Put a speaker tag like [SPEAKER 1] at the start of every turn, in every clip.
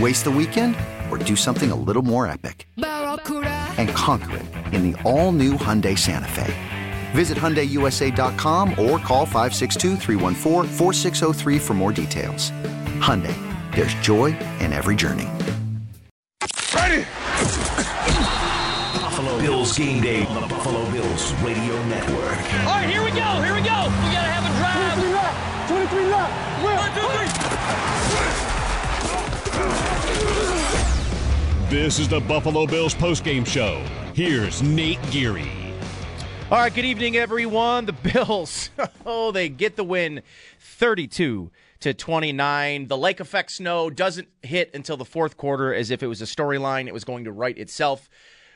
[SPEAKER 1] Waste the weekend or do something a little more epic? And conquer it in the all new Hyundai Santa Fe. Visit HyundaiUSA.com or call 562 for more details. Hyundai, there's joy in every journey.
[SPEAKER 2] Ready! Buffalo Bills game day on the Buffalo Bills radio network.
[SPEAKER 3] All right, here we go. Here we go. We gotta have a drive.
[SPEAKER 4] 23 left. 23 left.
[SPEAKER 3] One, two, three.
[SPEAKER 5] This is the Buffalo Bills postgame show. Here's Nate Geary.
[SPEAKER 6] All right, good evening, everyone. The Bills, oh, they get the win 32 to 29. The lake effect snow doesn't hit until the fourth quarter as if it was a storyline. It was going to write itself.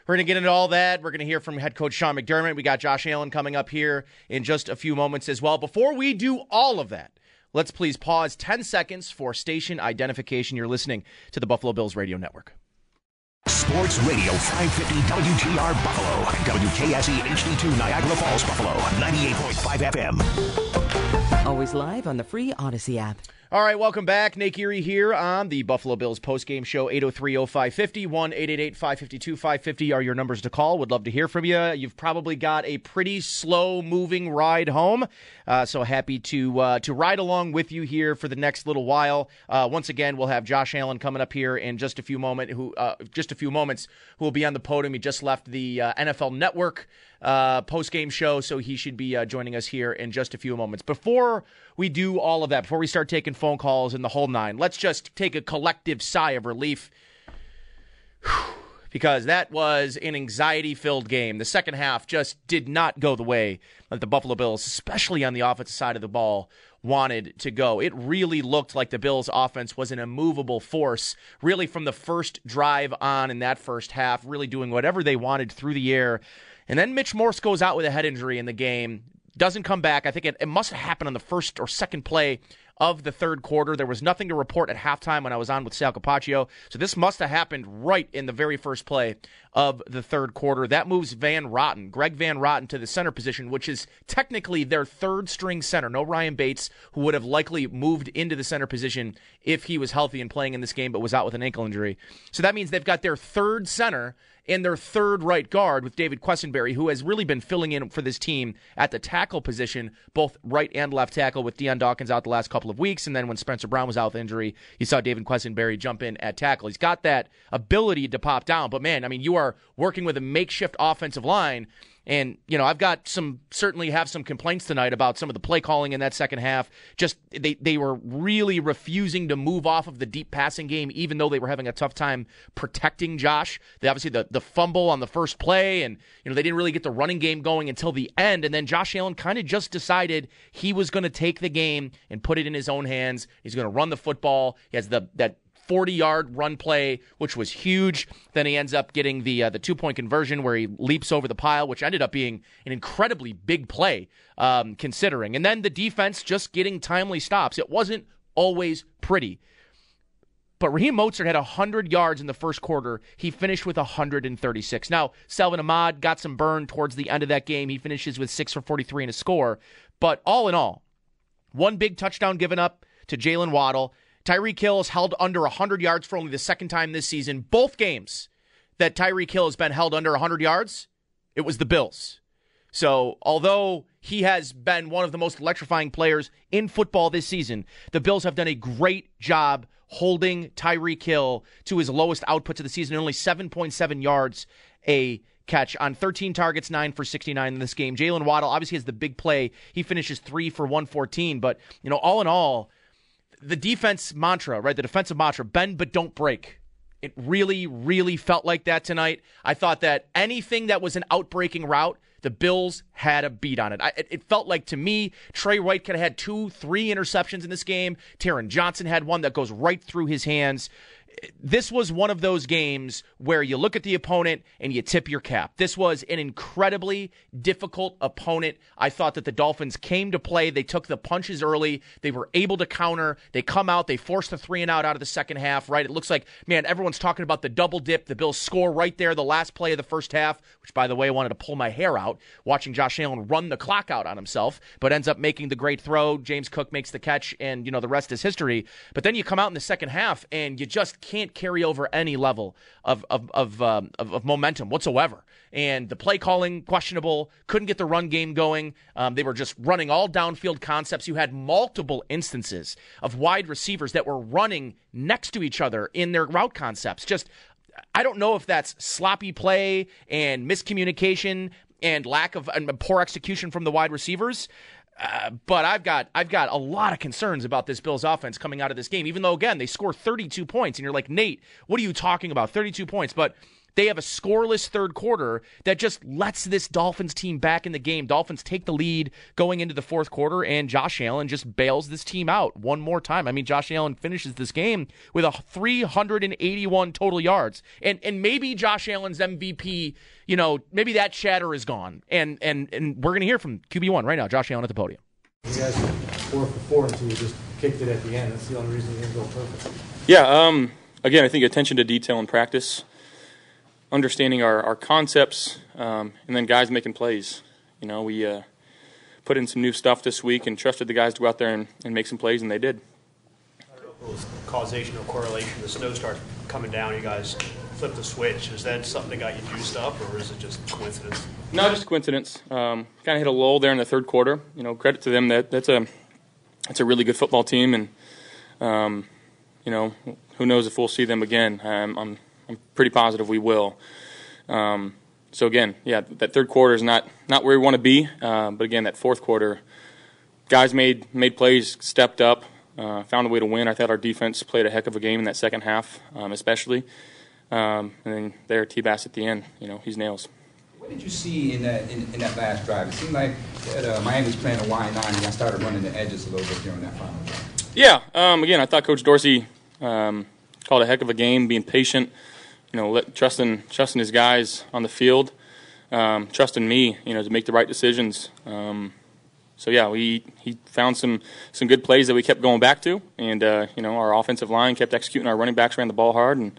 [SPEAKER 6] We're going to get into all that. We're going to hear from head coach Sean McDermott. We got Josh Allen coming up here in just a few moments as well. Before we do all of that, let's please pause 10 seconds for station identification. You're listening to the Buffalo Bills Radio Network.
[SPEAKER 2] Sports Radio 550 WGR Buffalo. WKSE HD2 Niagara Falls, Buffalo. 98.5 FM.
[SPEAKER 7] Always live on the free Audacy app.
[SPEAKER 6] All right, welcome back. Nate Geary here on the Buffalo Bills postgame show, 803-0550, 1-888-552-550 are your numbers to call. Would love to hear from you. You've probably got a pretty slow-moving ride home, uh, so happy to uh, to ride along with you here for the next little while. Uh, once again, we'll have Josh Allen coming up here in just a few moment, who uh, just a few moments, who will be on the podium. He just left the uh, NFL Network uh, post game show, so he should be uh, joining us here in just a few moments. Before we do all of that, before we start taking phone calls and the whole nine, let's just take a collective sigh of relief. Because that was an anxiety filled game. The second half just did not go the way that the Buffalo Bills, especially on the offensive side of the ball, wanted to go. It really looked like the Bills' offense was an immovable force, really from the first drive on in that first half, really doing whatever they wanted through the air. And then Mitch Morse goes out with a head injury in the game, doesn't come back. I think it, it must have happened on the first or second play of the third quarter. There was nothing to report at halftime when I was on with Sal Capaccio. So this must have happened right in the very first play of the third quarter. That moves Van Roten, Greg Van Roten, to the center position, which is technically their third string center. No Ryan Bates, who would have likely moved into the center position if he was healthy and playing in this game, but was out with an ankle injury. So that means they've got their third center and their third right guard with David Quessenberry, who has really been filling in for this team at the tackle position, both right and left tackle, with Dion Dawkins out the last couple of weeks. And then when Spencer Brown was out with injury, you saw David Quessenberry jump in at tackle. He's got that ability to pop down. But man, I mean, you are working with a makeshift offensive line. And, you know, I've got some, certainly have some complaints tonight about some of the play calling in that second half. Just, they, they were really refusing to move off of the deep passing game, even though they were having a tough time protecting Josh. They obviously, the, the fumble on the first play, and, you know, they didn't really get the running game going until the end. And then Josh Allen kind of just decided he was going to take the game and put it in his own hands. He's going to run the football. He has the, that 40 yard run play, which was huge. Then he ends up getting the uh, the two point conversion where he leaps over the pile, which ended up being an incredibly big play um, considering. And then the defense just getting timely stops. It wasn't always pretty. But Raheem Mostert had 100 yards in the first quarter. He finished with 136. Now, Salvon Ahmed got some burn towards the end of that game. He finishes with 6 for 43 and a score. But all in all, one big touchdown given up to Jaylen Waddle Tyreek Hill has held under 100 yards for only the second time this season. Both games that Tyreek Hill has been held under 100 yards, it was the Bills. So, although he has been one of the most electrifying players in football this season, the Bills have done a great job holding Tyreek Hill to his lowest output of the season, only 7.7 yards a catch on 13 targets, 9 for 69 in this game. Jaylen Waddle obviously has the big play. He finishes 3 for 114, but, you know, all in all, the defense mantra, right? The defensive mantra, bend but don't break. It really, really felt like that tonight. I thought that anything that was an outbreaking route, the Bills had a beat on it. I, it felt like to me, Tre White could have had two, three interceptions in this game. Taron Johnson had one that goes right through his hands this was one of those games where you look at the opponent and you tip your cap. This was an incredibly difficult opponent. I thought that the Dolphins came to play. They took the punches early. They were able to counter. They come out. They forced the three and out out of the second half, right? It looks like, man, everyone's talking about the double dip. The Bills score right there, the last play of the first half, which, by the way, I wanted to pull my hair out watching Josh Allen run the clock out on himself, but ends up making the great throw. James Cook makes the catch, and, you know, the rest is history. But then you come out in the second half and you just can't carry over any level of of of, um, of, of momentum whatsoever. And the play calling questionable. Couldn't get the run game going. Um, they were just running all downfield concepts. You had multiple instances of wide receivers that were running next to each other in their route concepts. Just I don't know if that's sloppy play and miscommunication and lack of and poor execution from the wide receivers. Uh, but I've got I've got a lot of concerns about this Bills offense coming out of this game. Even though again they score 32 points, and you're like Nate, what are you talking about? 32 points, but they have a scoreless third quarter that just lets this Dolphins team back in the game. Dolphins take the lead going into the fourth quarter, and Josh Allen just bails this team out one more time. I mean, Josh Allen finishes this game with a 381 total yards, and and maybe Josh Allen's MVP. You know, maybe that chatter is gone, and and and we're gonna hear from QB one right now, Josh Allen at the podium.
[SPEAKER 8] You guys four for four until you just kicked it at the end. That's the only reason you didn't go perfect.
[SPEAKER 9] Yeah. Um, again, I think attention to detail in practice understanding our, our concepts, um, and then guys making plays. You know, we uh, put in some new stuff this week and trusted the guys to go out there and, and make some plays, and they did.
[SPEAKER 10] I don't know if it was causation or correlation. The snow starts coming down. You guys flip the switch. Is that something that got you juiced up, or is it just coincidence?
[SPEAKER 9] No, just coincidence. Um, kind of hit a lull there in the third quarter. You know, credit to them that that's a that's a really good football team, and um, you know, who knows if we'll see them again. Um, I'm I'm pretty positive we will. Um, so again, yeah, that third quarter is not not where we want to be, uh, but again, that fourth quarter, guys made made plays, stepped up, uh, found a way to win. I thought our defense played a heck of a game in that second half, um, especially. Um, and then there, T. Bass at the end, you know, he's nails.
[SPEAKER 11] What did you see in that in, in that last drive? It seemed like that, uh, Miami was playing a wide nine, and I started running the edges a little bit during that final drive.
[SPEAKER 9] Yeah, um, again, I thought Coach Dorsey um, called a heck of a game, being patient you know, let, trusting trusting his guys on the field, um, trusting me, you know, to make the right decisions. Um, so yeah, we he found some some good plays that we kept going back to, and uh, you know, our offensive line kept executing. Our running backs ran the ball hard, and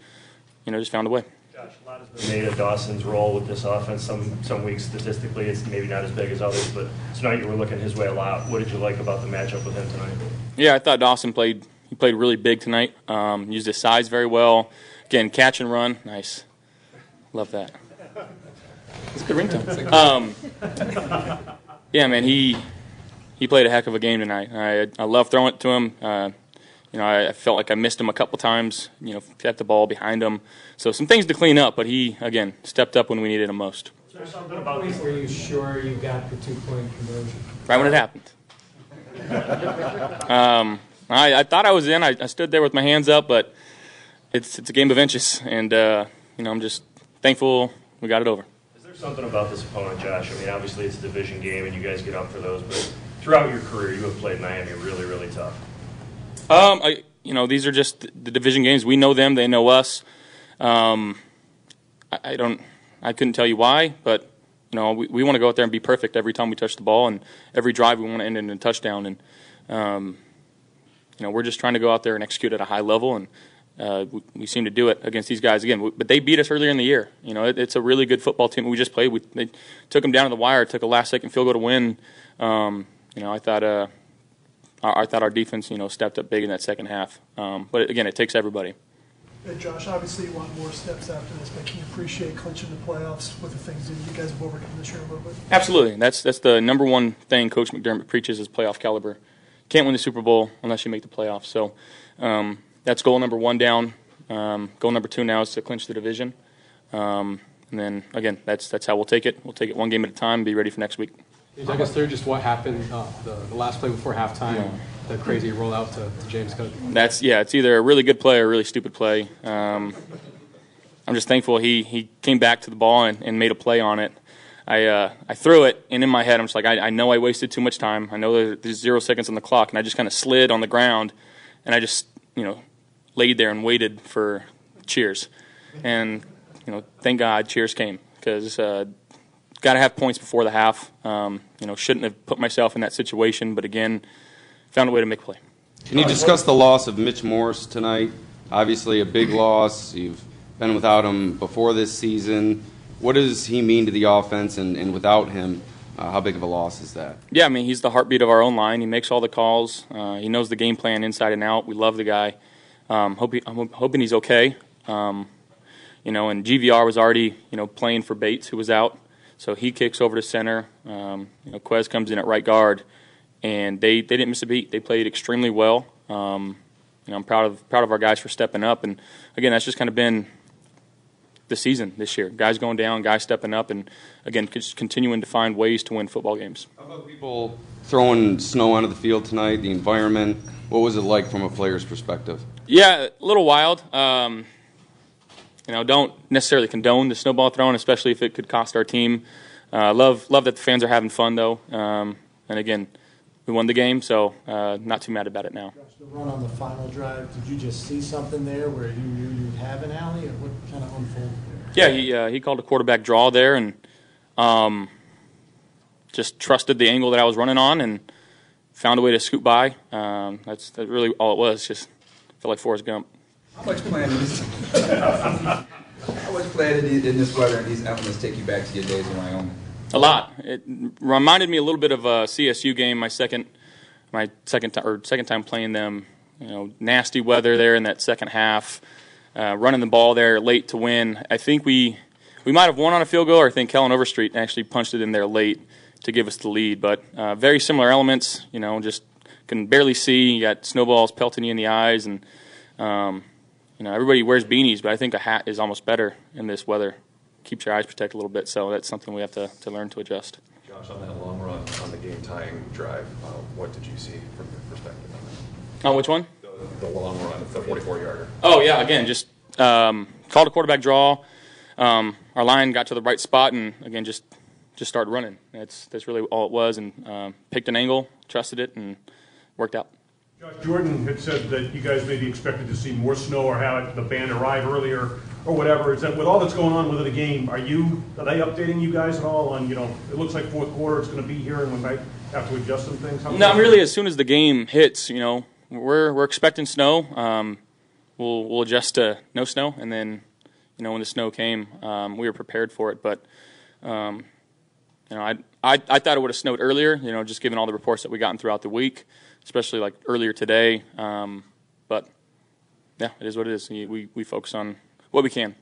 [SPEAKER 9] you know, just found a way.
[SPEAKER 10] Josh, a lot has been made of Dawson's role with this offense. Some some weeks statistically, it's maybe not as big as others, but tonight you were looking his way a lot. What did you like about the matchup with him tonight?
[SPEAKER 9] Yeah, I thought Dawson played he played really big tonight. Um, used his size very well. Again, catch and run. Nice. Love that. It's a good ringtone. Um, yeah, man, he he played a heck of a game tonight. I I love throwing it to him. Uh, you know, I, I, felt like I missed him a couple times. You know, kept the ball behind him. So some things to clean up, but he again stepped up when we needed him most.
[SPEAKER 8] something about point were you sure you got the two point conversion?
[SPEAKER 9] Right when it happened. um, I, I thought I was in. I, I stood there with my hands up, but it's it's a game of inches, and uh, you know I'm just thankful we got it over.
[SPEAKER 10] Is there something about this opponent, Josh? I mean, obviously it's a division game, and you guys get up for those, but throughout your career, you have played Miami really, really tough.
[SPEAKER 9] Um, I you know these are just the division games. We know them; they know us. Um, I, I don't. I couldn't tell you why, but you know we, we want to go out there and be perfect every time we touch the ball, and every drive we want to end in a touchdown. And um, you know we're just trying to go out there and execute at a high level and uh, we, we, seem to do it against these guys again. But they beat us earlier in the year. You know, it, it's a really good football team. We just played. We they took them down to the wire. Took a last second field goal to win. Um, you know, I thought uh, I, I thought our defense, you know, stepped up big in that second half. Um, but again, it takes everybody.
[SPEAKER 12] Hey, Josh, obviously you want more steps after this, but can you appreciate clinching the playoffs with the things that you guys have overcome this year a little bit?
[SPEAKER 9] Absolutely. That's that's the number one thing Coach McDermott preaches is playoff caliber. Can't win the Super Bowl unless you make the playoffs. So um, that's goal number one down. Um, goal number two now is to clinch the division. Um, and then again, that's that's how we'll take it. We'll take it one game at a time. Be ready for next week.
[SPEAKER 8] Can you take us through just what happened uh, the, the last play before halftime?
[SPEAKER 9] Yeah.
[SPEAKER 8] The crazy rollout to, to James Cook.
[SPEAKER 9] That's yeah. It's either a really good play or a really stupid play. Um, I'm just thankful he he came back to the ball and, and made a play on it. I uh, I threw it, and in my head, I'm just like, I, I know I wasted too much time. I know there's zero seconds on the clock, and I just kind of slid on the ground, and I just you know laid there and waited for cheers, and you know thank God cheers came because uh, got to have points before the half. Um, you know shouldn't have put myself in that situation, but again, found a way to make play.
[SPEAKER 13] Can you discuss the loss of Mitch Morse tonight? Obviously, a big loss. You've been without him before this season. What does he mean to the offense, and, and without him, uh, how big of a loss is that?
[SPEAKER 9] Yeah, I mean he's the heartbeat of our own line. He makes all the calls. Uh, he knows the game plan inside and out. We love the guy. Um, hope he, I'm hoping he's okay. Um, you know, and GVR was already you know playing for Bates, who was out. So he kicks over to center. Um, you know, Quez comes in at right guard, and they, they didn't miss a beat. They played extremely well. Um, you know, I'm proud of proud of our guys for stepping up. And again, that's just kind of been the season this year. Guys going down, guys stepping up, and again, just continuing to find ways to win football games.
[SPEAKER 13] How about people throwing snow onto the field tonight? The environment. What was it like from a player's perspective?
[SPEAKER 9] Yeah, a little wild. Um, you know, don't necessarily condone the snowball throwing, especially if it could cost our team. Uh, love love that the fans are having fun though. Um, and again, we won the game, so uh, not too mad about it now.
[SPEAKER 14] The run on the final drive, did you just see something there where you knew you'd have an alley, or what kind of unfolded there?
[SPEAKER 9] Yeah, he uh, he called a quarterback draw there, and um, just trusted the angle that I was running on, and found a way to scoot by. Um, that's, that's really all it was. Just felt like Forrest Gump.
[SPEAKER 11] How much planning is how much planning in in this weather and these elements take you back to your days in Wyoming?
[SPEAKER 9] A lot. It reminded me a little bit of a CSU game. My second, my second time or second time playing them. You know, nasty weather there in that second half. Uh, running the ball there late to win. I think we we might have won on a field goal, or I think Kellen Overstreet actually punched it in there late to give us the lead. But uh, very similar elements. You know, just can barely see. You got snowballs pelting you in the eyes, and um, you know everybody wears beanies, but I think a hat is almost better in this weather. Keeps your eyes protected a little bit, so that's something we have to, to learn to adjust.
[SPEAKER 15] Josh, on that long run on the game tying drive, uh, what did you see from your perspective on that?
[SPEAKER 9] Which one?
[SPEAKER 15] The, the long run, the 44 yarder.
[SPEAKER 9] Oh yeah, again, just um, called a quarterback draw. Um, our line got to the right spot, and again, just just started running. That's that's really all it was, and um, picked an angle, trusted it, and worked out.
[SPEAKER 16] Josh Jordan had said that you guys maybe expected to see more snow or have the band arrive earlier or whatever. Is that with all that's going on within the game? Are you are they updating you guys at all on you know it looks like fourth quarter it's going to be here and we might have to adjust some things? How
[SPEAKER 9] Not really. As soon as the game hits, you know, we're we're expecting snow. Um, we'll we'll adjust to no snow, and then you know when the snow came, um, we were prepared for it. But um, you know, I, I I thought it would have snowed earlier. You know, just given all the reports that we gotten throughout the week, especially like earlier today. Um, but yeah, it is what it is. We we focus on what we can.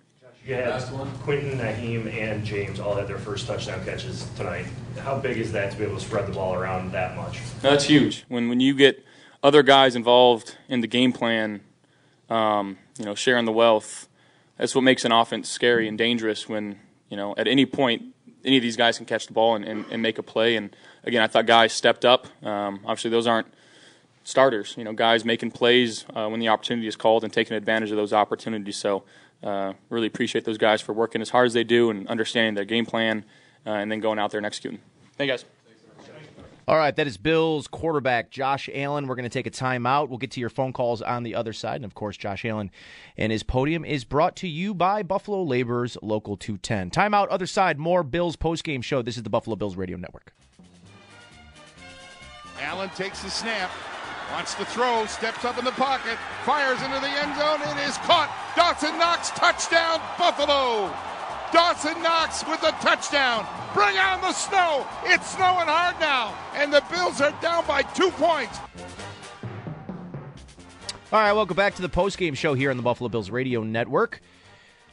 [SPEAKER 10] You had Quintin, Nyheim, and James all had their first touchdown catches tonight. How big is that to be able to spread the ball around that much?
[SPEAKER 9] That's huge. When when you get other guys involved in the game plan, um, you know, sharing the wealth, that's what makes an offense scary and dangerous. When you know, at any point, any of these guys can catch the ball and, and, and make a play. And again, I thought guys stepped up. Um, obviously, those aren't starters. You know, guys making plays uh, when the opportunity is called and taking advantage of those opportunities. So, uh, really appreciate those guys for working as hard as they do and understanding their game plan, uh, and then going out there and executing. Thank you, guys.
[SPEAKER 6] All right, that is Bills quarterback Josh Allen. We're going to take a timeout. We'll get to your phone calls on the other side. And of course, Josh Allen and his podium is brought to you by Buffalo Laborers Local 210. Timeout, other side, more Bills postgame show. This is the Buffalo Bills Radio Network.
[SPEAKER 17] Allen takes the snap, wants to throw, steps up in the pocket, fires into the end zone. It is caught. Dawson Knox, touchdown, Buffalo. Dawson Knox with the touchdown. Bring on the snow. It's snowing hard now, and the Bills are down by two points.
[SPEAKER 6] All right, welcome back to the postgame show here on the Buffalo Bills Radio Network.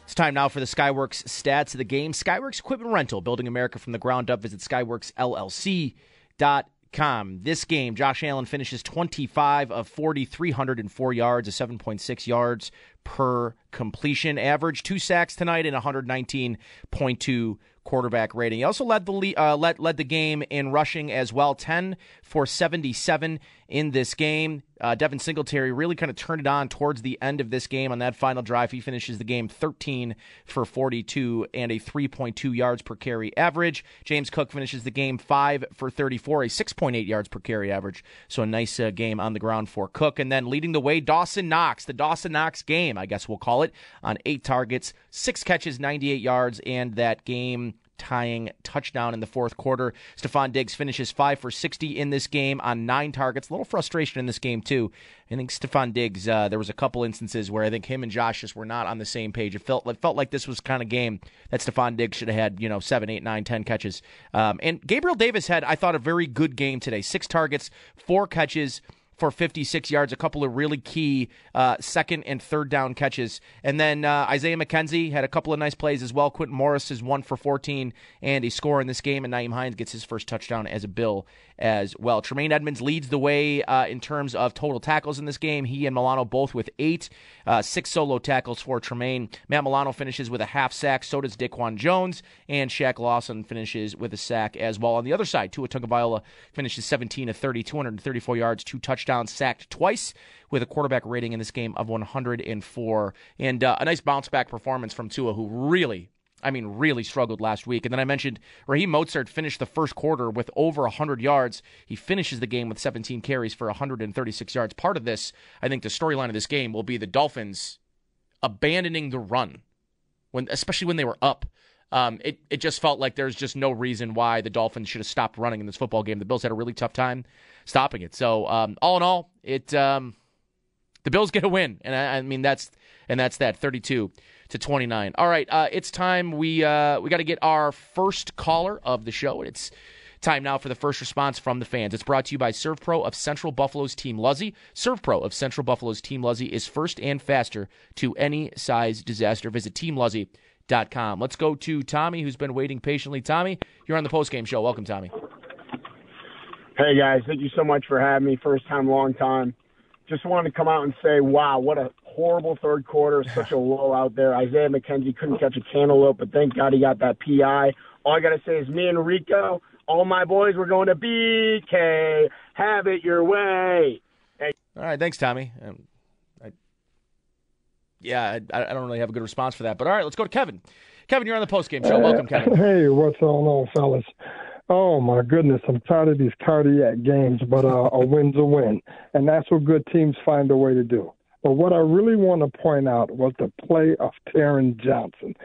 [SPEAKER 6] It's time now for the Skyworks stats of the game. Skyworks Equipment Rental, building America from the ground up. Visit skyworksllc.com. This game, Josh Allen finishes 25 of 40, 304 yards, a 7.6 yards per completion average, two sacks tonight, and 119.2 quarterback rating. He also led the uh, led led the game in rushing as well, 10 for 77 in this game. Uh, Devin Singletary really kind of turned it on towards the end of this game on that final drive. He finishes the game 13 for 42 and a 3.2 yards per carry average. James Cook finishes the game 5 for 34, a 6.8 yards per carry average. So a nice uh, game on the ground for Cook. And then leading the way, Dawson Knox, the Dawson Knox game, I guess we'll call it, on eight targets, six catches, 98 yards, and that game tying touchdown in the fourth quarter. Stefon Diggs finishes 5 for 60 in this game on nine targets. A little frustration in this game, too. I think Stefon Diggs, uh, there was a couple instances where I think him and Josh just were not on the same page. It felt, it felt like this was kind of game that Stefon Diggs should have had, you know, seven, eight, nine, ten catches. Um, and Gabriel Davis had, I thought, a very good game today. Six targets, four catches for 56 yards, a couple of really key uh, second and third down catches. And then uh, Isaiah McKenzie had a couple of nice plays as well. Quintin Morris is one for 14 and a score in this game, and Nyheim Hines gets his first touchdown as a Bill as well. Tremaine Edmunds leads the way uh, in terms of total tackles in this game. He and Milano both with eight, uh, six solo tackles for Tremaine. Matt Milano finishes with a half sack. So does Daquan Jones, and Shaq Lawson finishes with a sack as well. On the other side, Tua Tagovailoa finishes 17 of 30, 234 yards, two touchdowns, sacked twice with a quarterback rating in this game of 104, and uh, a nice bounce back performance from Tua, who really I mean, really struggled last week. And then I mentioned Raheem Mostert finished the first quarter with over 100 yards. He finishes the game with 17 carries for 136 yards. Part of this, I think, the storyline of this game will be the Dolphins abandoning the run, when especially when they were up. Um, it it just felt like there's just no reason why the Dolphins should have stopped running in this football game. The Bills had a really tough time stopping it. So um, all in all, it um, the Bills get a win, and I, I mean that's and that's that 32 to 29. All right, uh, it's time we uh, we got to get our first caller of the show, and it's time now for the first response from the fans. It's brought to you by ServPro of Central Buffalo's Team Luzzy. ServPro of Central Buffalo's Team Luzzy is first and faster to any size disaster. Visit teamluzzy.com. Let's go to Tommy, who's been waiting patiently. Tommy, you're on the postgame show. Welcome, Tommy.
[SPEAKER 18] Hey guys, thank you so much for having me. First time, long time. Just wanted to come out and say, wow, what a horrible third quarter, such a low out there. Isaiah McKenzie couldn't catch a cantaloupe, but thank God he got that PI. All I got to say is me and Rico, all my boys, we're going to BK. Have it your way.
[SPEAKER 6] Hey. All right, thanks, Tommy. Um, I, yeah, I, I, don't really have a good response for that, but all right, let's go to Kevin. Kevin, you're on the post game show. Welcome, Kevin.
[SPEAKER 19] Hey, what's going on, fellas? Oh my goodness, I'm tired of these cardiac games, but uh, a win's a win, and that's what good teams find a way to do. But what I really want to point out was the play of Taron Johnson.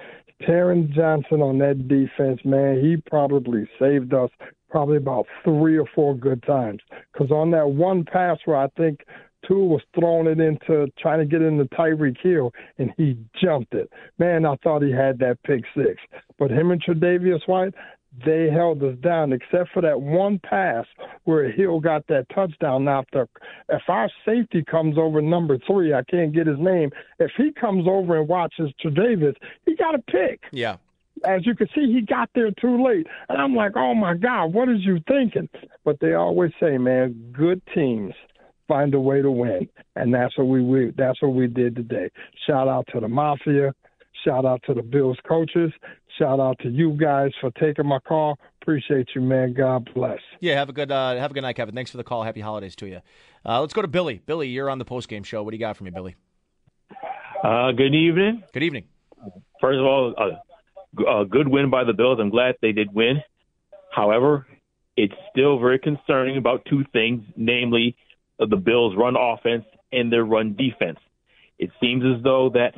[SPEAKER 19] Taron Johnson on that defense, man, he probably saved us probably about three or four good times. Because on that one pass where I think Tua was throwing it into trying to get into Tyreek Hill, and he jumped it. Man, I thought he had that pick six. But him and Tre'Davious White, they held us down, except for that one pass where Hill got that touchdown. Now, if, if our safety comes over number three, I can't get his name. If he comes over and watches to Davis, he got a pick.
[SPEAKER 6] Yeah.
[SPEAKER 19] As you can see, he got there too late, and I'm like, "Oh my God, what is you thinking?" But they always say, "Man, good teams find a way to win," and that's what we, we that's what we did today. Shout out to the Mafia. Shout out to the Bills coaches. Shout out to you guys for taking my call. Appreciate you, man. God bless.
[SPEAKER 6] Yeah, have a good uh, have a good night, Kevin. Thanks for the call. Happy holidays to you. Uh, let's go to Billy. Billy, you're on the post game show. What do you got for me, Billy?
[SPEAKER 20] Uh, good evening.
[SPEAKER 6] Good evening.
[SPEAKER 20] First of all, a, a good win by the Bills. I'm glad they did win. However, it's still very concerning about two things, namely the Bills' run offense and their run defense. It seems as though that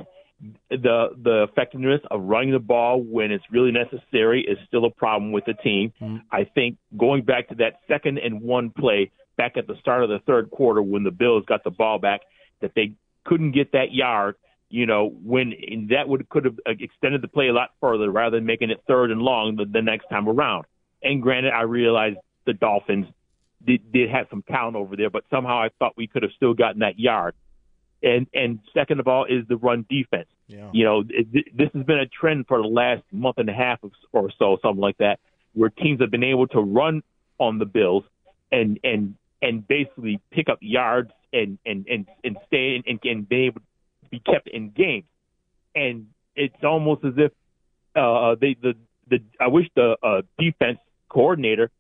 [SPEAKER 20] the the effectiveness of running the ball when it's really necessary is still a problem with the team. Mm-hmm. I think going back to that second and one play back at the start of the third quarter when the Bills got the ball back, that they couldn't get that yard. You know, when and that would could have extended the play a lot further rather than making it third and long the, the next time around. And granted, I realize the Dolphins did, did have some talent over there, but somehow I thought we could have still gotten that yard. And and second of all is the run defense.
[SPEAKER 6] Yeah.
[SPEAKER 20] You know, it, this has been a trend for the last month and a half or so, something like that, where teams have been able to run on the Bills and and and basically pick up yards and and and, and stay and, and be able to be kept in games. And it's almost as if uh, they the the I wish the uh, defense coordinator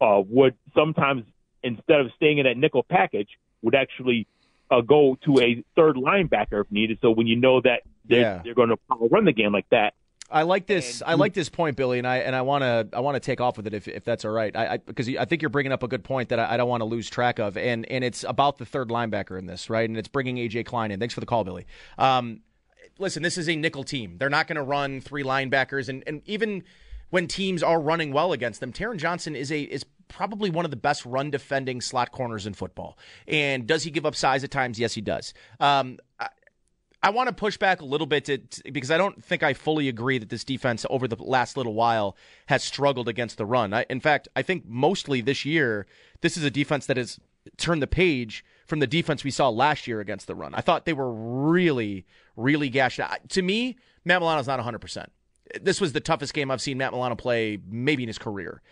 [SPEAKER 20] uh, would sometimes instead of staying in that nickel package would actually uh, go to a third linebacker if needed. So when you know that they're,
[SPEAKER 6] Yeah.
[SPEAKER 20] they're going to run the game like that,
[SPEAKER 6] I like this. I like this point, Billy, and I and I want to I want to take off with it if, if that's all right. I, I because I think you're bringing up a good point that I, I don't want to lose track of, and and it's about the third linebacker in this, right? And it's bringing AJ Klein in. Thanks for the call, Billy. Um, listen, this is a nickel team. They're not going to run three linebackers, and and even when teams are running well against them, Taron Johnson is a is probably one of the best run defending slot corners in football. And does he give up size at times? Yes, he does. Um, I, I want to push back a little bit to, to- because I don't think I fully agree that this defense over the last little while has struggled against the run. I, in fact, I think mostly this year this is a defense that has turned the page from the defense we saw last year against the run. I thought they were really, really gashed out. To me, Matt Milano's not 100%. This was the toughest game I've seen Matt Milano play maybe in his career.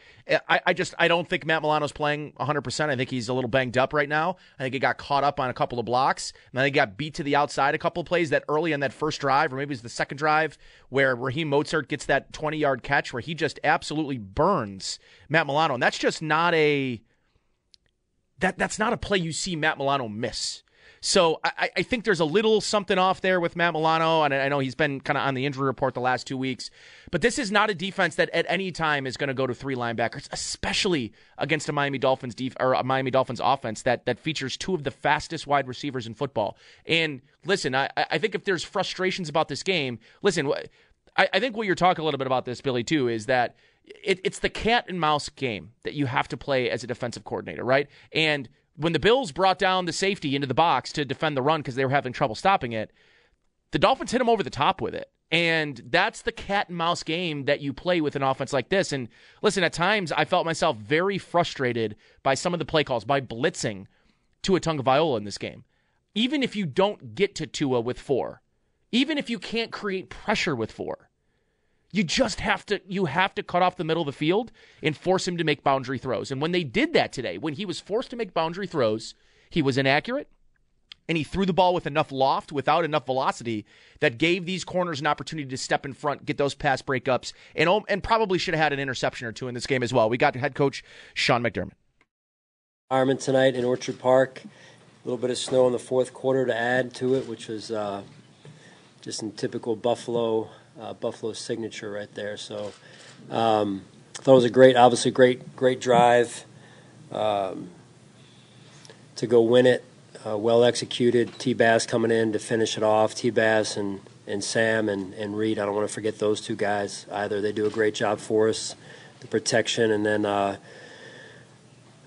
[SPEAKER 6] I, I just I don't think Matt Milano's playing 100%. I think he's a little banged up right now. I think he got caught up on a couple of blocks, and then he got beat to the outside a couple of plays that early on that first drive, or maybe it was the second drive, where Raheem Mostert gets that 20 yard catch where he just absolutely burns Matt Milano. And that's just not a that that's not a play you see Matt Milano miss. So I, I think there's a little something off there with Matt Milano, and I know he's been kind of on the injury report the last two weeks. But this is not a defense that at any time is going to go to three linebackers, especially against a Miami Dolphins def- or a Miami Dolphins offense that that features two of the fastest wide receivers in football. And listen, I, I think if there's frustrations about this game, listen, I, I think what you're talking a little bit about this, Billy, too, is that it, it's the cat and mouse game that you have to play as a defensive coordinator, right? And when the Bills brought down the safety into the box to defend the run because they were having trouble stopping it, the Dolphins hit him over the top with it. And that's the cat and mouse game that you play with an offense like this. And listen, at times I felt myself very frustrated by some of the play calls, by blitzing Tua Tagovailoa in this game. Even if you don't get to Tua with four, even if you can't create pressure with four, you just have to you have to cut off the middle of the field and force him to make boundary throws. And when they did that today, when he was forced to make boundary throws, he was inaccurate and he threw the ball with enough loft without enough velocity that gave these corners an opportunity to step in front, get those pass breakups, and and probably should have had an interception or two in this game as well. We got head coach Sean McDermott.
[SPEAKER 21] environment tonight in Orchard Park. A little bit of snow in the fourth quarter to add to it, which was uh, just in typical Buffalo uh, Buffalo signature right there. So um, thought it was a great, obviously great, great drive um, to go win it. Uh, well executed. T. Bass coming in to finish it off. T. Bass and, and Sam and, and Reed. I don't want to forget those two guys either. They do a great job for us. The protection and then. Uh,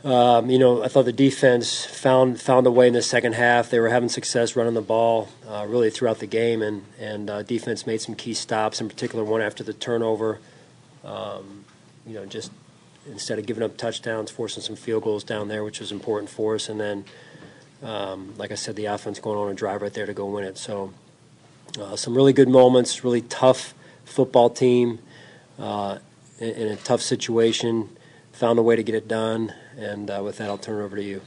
[SPEAKER 21] um, you know, I thought the defense found found a way in the second half. They were having success running the ball uh, really throughout the game, and and uh, defense made some key stops. In particular, one after the turnover. Um, you know, just instead of giving up touchdowns, forcing some field goals down there, which was important for us. And then, um, like I said, the offense going on a drive right there to go win it. So, uh, some really good moments. Really tough football team uh, in, in a tough situation. Found a way to get it done. And uh, with that, I'll turn it over to you.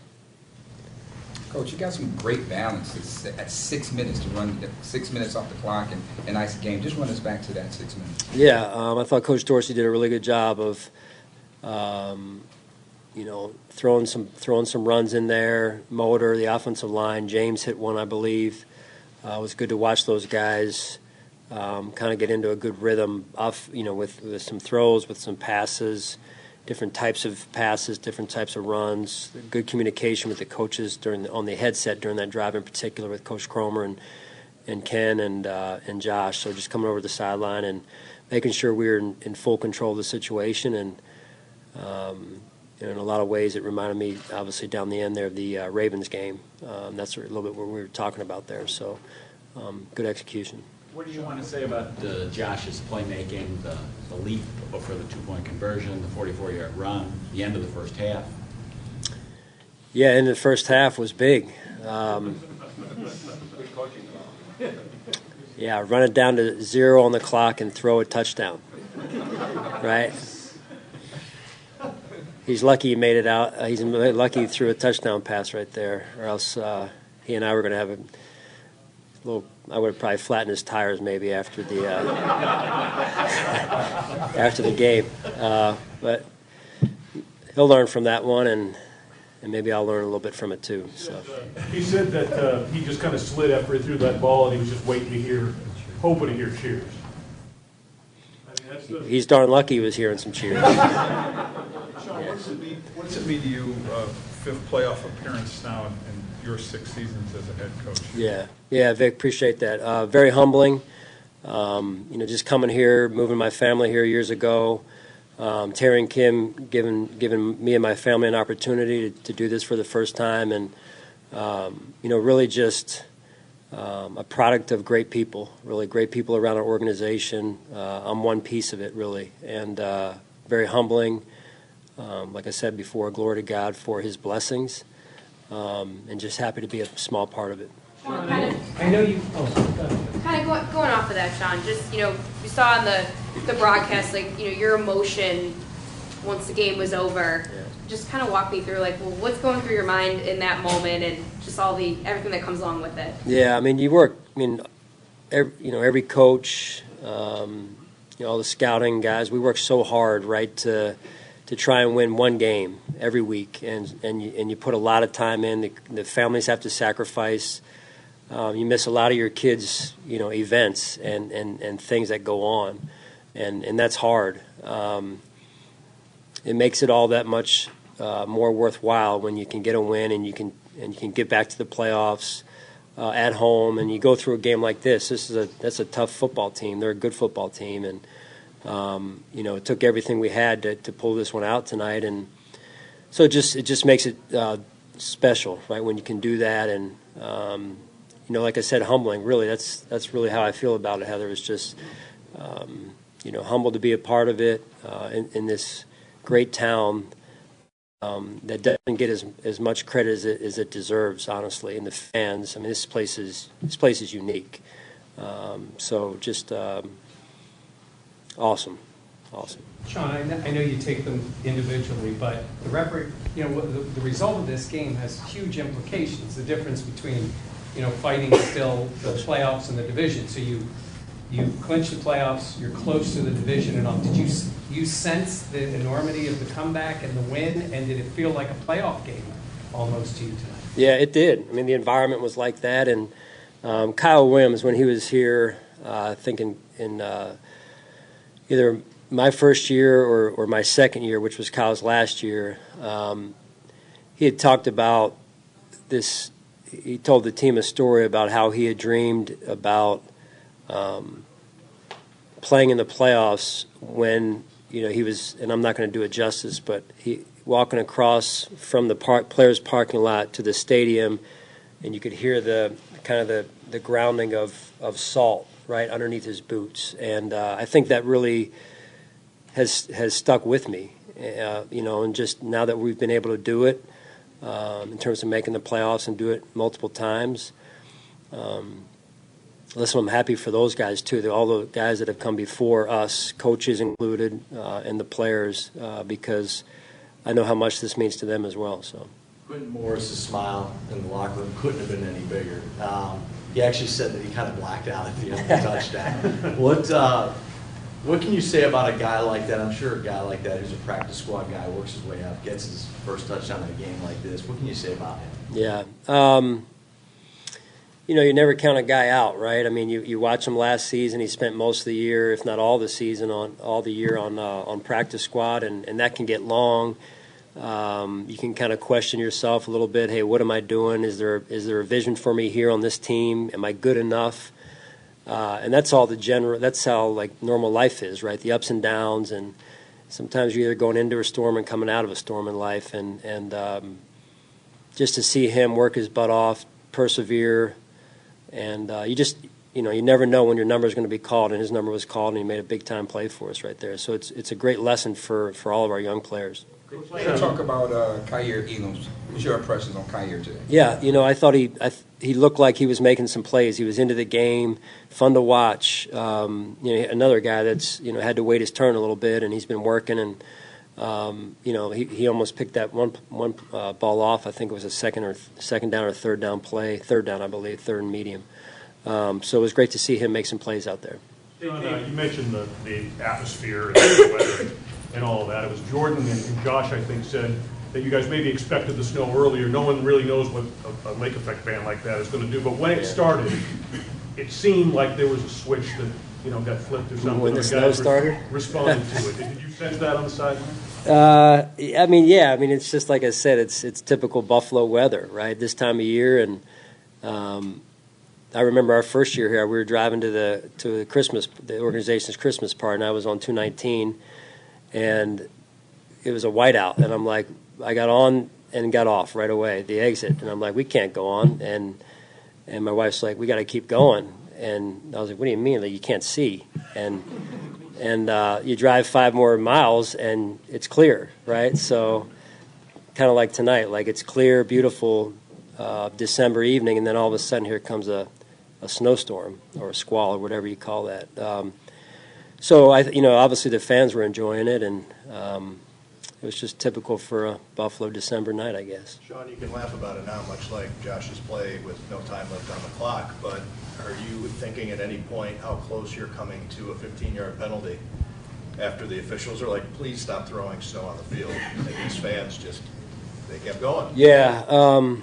[SPEAKER 11] Coach, you got some great balance at six minutes to run six minutes off the clock and an ice game. Just run us back to that six minutes.
[SPEAKER 21] Yeah, um, I thought Coach Dorsey did a really good job of, um, you know, throwing some throwing some runs in there. Motor, the offensive line, James hit one, I believe. Uh, it was good to watch those guys um, kind of get into a good rhythm off, you know, with, with some throws, with some passes, different types of passes, different types of runs. Good communication with the coaches during the, on the headset during that drive, in particular with Coach Kromer and and Ken and uh, and Josh. So just coming over the sideline and making sure we were in, in full control of the situation. And um, in a lot of ways, it reminded me, obviously, down the end there of the uh, Ravens game. Um, that's a little bit what we were talking about there. So um, good execution.
[SPEAKER 22] What do you want to say about uh, Josh's playmaking, the, the leap for the two-point conversion, the 44-yard run, the end of the first half?
[SPEAKER 21] Yeah, in the first half was big. Um, Yeah, run it down to zero on the clock and throw a touchdown. Right? He's lucky he made it out. Uh, he's lucky he threw a touchdown pass right there, or else uh, he and I were going to have a little. I would have probably flattened his tires maybe after the uh, after the game. Uh, but he'll learn from that one, and and maybe I'll learn a little bit from it too. So
[SPEAKER 16] He said that uh, he just kind of slid after he threw that ball, and he was just waiting to hear, hoping to hear cheers. I mean, that's the-
[SPEAKER 21] he's darn lucky he was hearing some cheers.
[SPEAKER 23] Sean, what does it mean, what does it mean to you, uh, fifth playoff appearance now in, in your six seasons as a head coach?
[SPEAKER 21] Yeah, yeah, Vic, appreciate that. Uh, very humbling. Um, you know, just coming here, moving my family here years ago. Um, Terry and Kim giving giving me and my family an opportunity to, to do this for the first time, and um, you know, really just um, a product of great people. Really great people around our organization. Uh, I'm one piece of it, really, and uh, very humbling. Um, like I said before, glory to God for His blessings, um, and just happy to be a small part of it.
[SPEAKER 24] Kind of,
[SPEAKER 8] I know you, oh, go
[SPEAKER 24] kind of go, going off of that, Sean. Just you know, you saw on the the broadcast, like you know, your emotion once the game was over. Just kind of walk me through, like, well, what's going through your mind in that moment, and just all the everything that comes along with it.
[SPEAKER 21] Yeah, I mean, you work. I mean, every, you know, every coach, um, you know, all the scouting guys. We work so hard, right, to to try and win one game every week, and and you, and you put a lot of time in. The, the families have to sacrifice. Um, you miss a lot of your kids, you know, events and, and, and things that go on, and and that's hard. Um, it makes it all that much uh, more worthwhile when you can get a win and you can and you can get back to the playoffs uh, at home and you go through a game like this. This is a that's a tough football team. They're a good football team, and um, you know it took everything we had to, to pull this one out tonight. And so it just it just makes it uh, special, right? When you can do that, and um, you know, like I said, humbling. Really, that's that's really how I feel about it. Heather is just um, you know humbled to be a part of it uh, in, in this great town um, that doesn't get as as much credit as it, as it deserves, honestly. And the fans, I mean, this place is this place is unique. Um, so just um, awesome, awesome.
[SPEAKER 25] Sean, I know, I know you take them individually, but the you know, the, the result of this game has huge implications. The difference between, you know, fighting still the playoffs and the division. So you, you clinch the playoffs, you're close to the division and all. Did you, you sense the enormity of the comeback and the win, and did it feel like a playoff game almost to you tonight?
[SPEAKER 21] Yeah, it did. I mean, the environment was like that, and um, Kyle Williams, when he was here, uh, I think in, in uh, either my first year or, or my second year, which was Kyle's last year, um, he had talked about this. He told the team a story about how he had dreamed about um, playing in the playoffs when you know he was, and I'm not going to do it justice, but he walking across from the park players' parking lot to the stadium, and you could hear the kind of the, the grounding of, of salt right underneath his boots, and uh, I think that really has has stuck with me. Uh, you know, and just now that we've been able to do it um, in terms of making the playoffs and do it multiple times. Um, listen, I'm happy for those guys too. All the guys that have come before us, coaches included, uh, and the players, uh, because I know how much this means to them as well. So.
[SPEAKER 26] Quintin Morris's smile in the locker room couldn't have been any bigger. Um, he actually said that he kind of blacked out at the end of the touchdown. What uh, what can you say about a guy like that? I'm sure a guy like that who's a practice squad guy, works his way up, gets his first touchdown in a game like this. What can you say about him?
[SPEAKER 21] Yeah. Um, you know, you never count a guy out, right? I mean, you, you watch him last season. He spent most of the year, if not all the season, on all the year on uh, on practice squad, and, and that can get long. Um, you can kind of question yourself a little bit. Hey, what am I doing? Is there is there a vision for me here on this team? Am I good enough? Uh, and that's all the general. That's how like normal life is, right? The ups and downs, and sometimes you're either going into a storm and coming out of a storm in life, and and um, just to see him work his butt off, persevere, and uh, you just you know you never know when your number is going to be called, and his number was called, and he made a big time play for us right there. So it's it's a great lesson for for all of our young players.
[SPEAKER 11] Let's talk about uh, Kaiir Elam. What's your impressions on Kaiir today?
[SPEAKER 21] Yeah, you know, I thought he I th- he looked like he was making some plays. He was into the game, fun to watch. Um, you know, another guy that's you know had to wait his turn a little bit, and he's been working and. Um, you know, he, he almost picked that one one uh, ball off. I think it was a second or th- second down or third down play, third down, I believe, third and medium. Um, so it was great to see him make some plays out there.
[SPEAKER 16] John, uh, you mentioned the, the atmosphere and the weather and all of that. It was Jordan and, and Josh, I think, said that you guys maybe expected the snow earlier. No one really knows what a, a lake effect band like that is going to do. But when it started, it seemed like there was a switch that you know got flipped or something.
[SPEAKER 21] When the snow
[SPEAKER 16] re-
[SPEAKER 21] started?
[SPEAKER 16] responded to it. Did you sense that on the sideline?
[SPEAKER 21] Uh, I mean, yeah. I mean, it's just like I said. It's it's typical Buffalo weather, right? This time of year, and um, I remember our first year here. We were driving to the to the Christmas the organization's Christmas party, and I was on two nineteen, and it was a whiteout, and I'm like, I got on and got off right away the exit, and I'm like, we can't go on, and and my wife's like, we got to keep going, and I was like, what do you mean? Like you can't see, and and uh, you drive five more miles and it's clear, right? So, kind of like tonight, like it's clear, beautiful uh, December evening, and then all of a sudden here comes a, a snowstorm or a squall or whatever you call that. Um, so I, you know, obviously the fans were enjoying it, and um, it was just typical for a Buffalo December night, I guess.
[SPEAKER 27] Sean, you can laugh about it now, much like Josh's play with no time left on the clock, but are you thinking at any point how close you're coming to a 15-yard penalty after the officials are like, please stop throwing snow on the field? And these fans just, they kept going.
[SPEAKER 21] Yeah, um,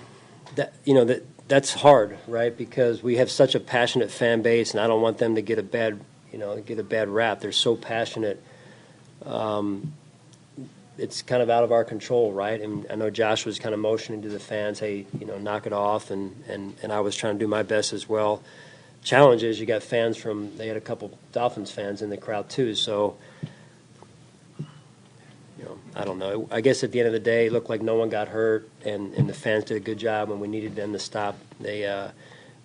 [SPEAKER 21] that you know that that's hard, right? Because we have such a passionate fan base, and I don't want them to get a bad, you know, get a bad rap. They're so passionate. Um, it's kind of out of our control, right? And I know Josh was kind of motioning to the fans, "Hey, you know, knock it off," and and and I was trying to do my best as well. Challenge is you got fans from they had a couple Dolphins fans in the crowd too, so you know, I don't know. I guess at the end of the day, it looked like no one got hurt, and, and the fans did a good job when we needed them to stop. They uh,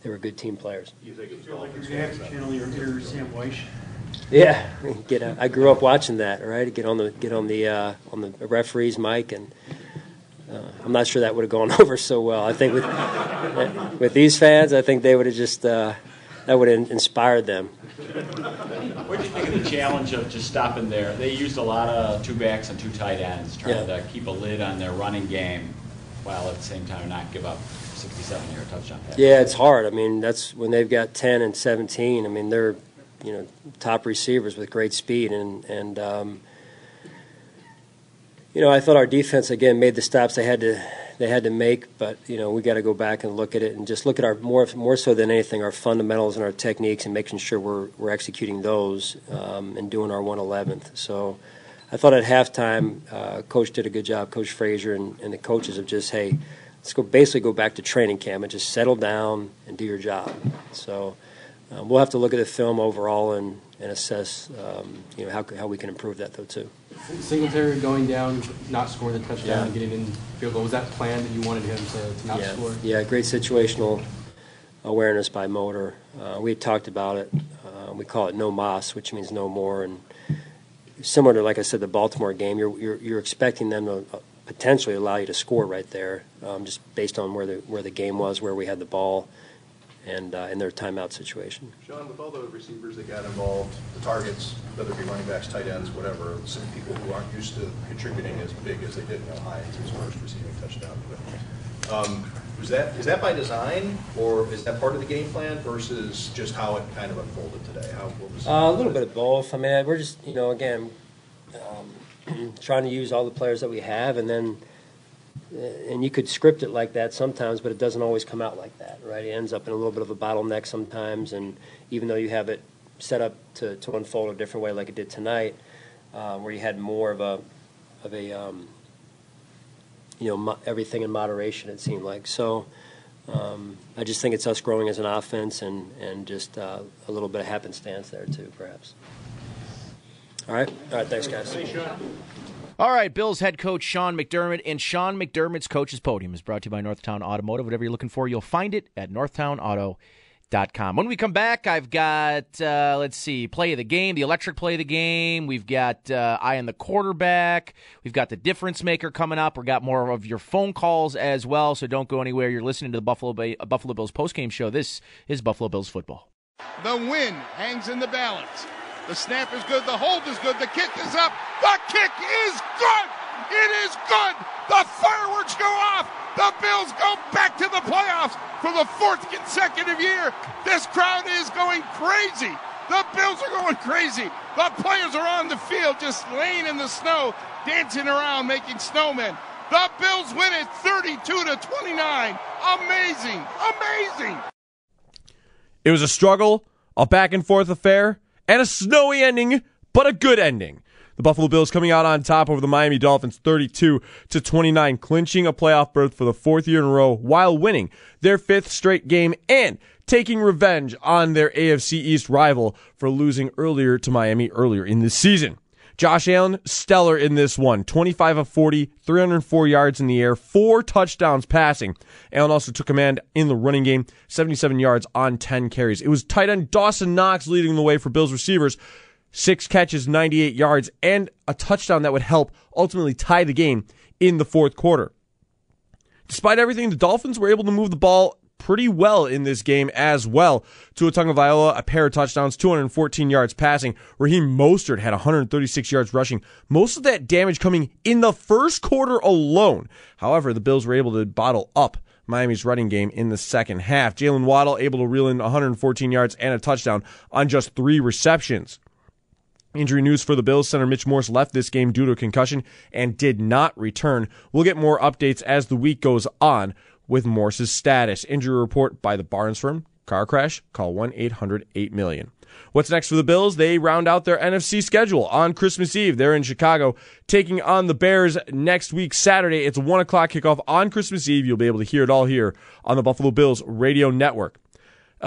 [SPEAKER 21] they were good team players.
[SPEAKER 27] You think it was
[SPEAKER 28] Feel like
[SPEAKER 27] Dolphins
[SPEAKER 28] you're gonna have to channel your inner Sam Weish.
[SPEAKER 21] Yeah, get. A, I grew up watching that. Right, get on the get on the uh, on the referee's mic, and uh, I'm not sure that would have gone over so well. I think with with these fans, I think they would have just uh, that would have inspired them.
[SPEAKER 22] What do you think of the challenge of just stopping there? They used a lot of two backs and two tight ends, trying
[SPEAKER 21] Yeah.
[SPEAKER 22] to keep a lid on their running game, while at the same time not give up 67-yard touchdown passes.
[SPEAKER 21] Yeah, it's hard. I mean, that's when they've got 10 and 17. I mean, they're you know top receivers with great speed, and and um, you know I thought our defense again made the stops they had to they had to make, but you know we got to go back and look at it and just look at our more more so than anything our fundamentals and our techniques and making sure we're we're executing those um, and doing our 111th. So. I thought at halftime, uh, coach did a good job, Coach Frazier and, and the coaches of just, hey, let's go basically go back to training camp and just settle down and do your job. So um, we'll have to look at the film overall and, and assess, um, you know, how, how we can improve that though too.
[SPEAKER 29] Singletary going down, not scoring the touchdown,
[SPEAKER 21] Yeah.
[SPEAKER 29] and getting in field goal. Was that planned that you wanted him to, to not
[SPEAKER 21] yeah,
[SPEAKER 29] score?
[SPEAKER 21] yeah, great situational awareness by Motor. Uh, we had talked about it. Uh, we call it no mas, which means no more. And similar to, like I said, the Baltimore game, you're you're, you're expecting them to uh, potentially allow you to score right there, um, just based on where the where the game was, where we had the ball, and uh, in their timeout situation.
[SPEAKER 27] Sean, with all the receivers that got involved, the targets, whether it be running backs, tight ends, whatever, some people who aren't used to contributing as big as they did in Ohio his first receiving touchdown. But, um, was that, is that by design, or is that part of the game plan versus just how it kind of unfolded today? How, what was?
[SPEAKER 21] Uh, a little bit of both. I mean, we're just, you know, again, um, trying to use all the players that we have, and then, uh, and you could script it like that sometimes, but it doesn't always come out like that, right? It ends up in a little bit of a bottleneck sometimes, and even though you have it set up to, to unfold a different way, like it did tonight, uh, where you had more of a, of a, um, you know, mo- everything in moderation. It seemed like so. Um, I just think it's us growing as an offense and, and just uh, a little bit of happenstance there too, perhaps. All right. All right. Thanks, guys.
[SPEAKER 6] All right, Bills head coach Sean McDermott and Sean McDermott's coach's podium is brought to you by Northtown Automotive. Whatever you're looking for, you'll find it at northtownauto.com. Com. When we come back, I've got uh, let's see, play of the game, the electric play of the game. We've got uh, eye on the quarterback. We've got the difference maker coming up. We've got more of your phone calls as well. So don't go anywhere. You're listening to the Buffalo Bay, uh, Buffalo Bills postgame show. This is Buffalo Bills football.
[SPEAKER 17] The win hangs in the balance. The snap is good. The hold is good. The kick is up. The kick is good. It is good. The fireworks go off. The Bills go back to the playoffs for the fourth consecutive year. This crowd is going crazy. The Bills are going crazy. The players are on the field just laying in the snow, dancing around, making snowmen. The Bills win it 32 to 29. Amazing. Amazing.
[SPEAKER 28] It was a struggle, a back and forth affair, and a snowy ending, but a good ending. The Buffalo Bills coming out on top over the Miami Dolphins 32 to 29, clinching a playoff berth for the fourth year in a row while winning their fifth straight game and taking revenge on their AFC East rival for losing earlier to Miami earlier in the season. Josh Allen, stellar in this one. 25 of 40, 304 yards in the air, four touchdowns passing. Allen also took command in the running game, 77 yards on 10 carries. It was tight end Dawson Knox leading the way for Bills receivers, six catches, 98 yards, and a touchdown that would help ultimately tie the game in the fourth quarter. Despite everything, the Dolphins were able to move the ball pretty well in this game as well. Tua Tagovailoa, a pair of touchdowns, 214 yards passing. Raheem Mostert had 136 yards rushing. Most of that damage coming in the first quarter alone. However, the Bills were able to bottle up Miami's running game in the second half. Jaylen Waddle able to reel in 114 yards and a touchdown on just three receptions. Injury news for the Bills. Center Mitch Morse left this game due to a concussion and did not return. We'll get more updates as the week goes on with Morse's status. Injury report by the Barnes firm. Car crash? Call 1 800 8 million. What's next for the Bills? They round out their NFC schedule on Christmas Eve. They're in Chicago taking on the Bears next week, Saturday. It's 1 o'clock kickoff on Christmas Eve. You'll be able to hear it all here on the Buffalo Bills radio network.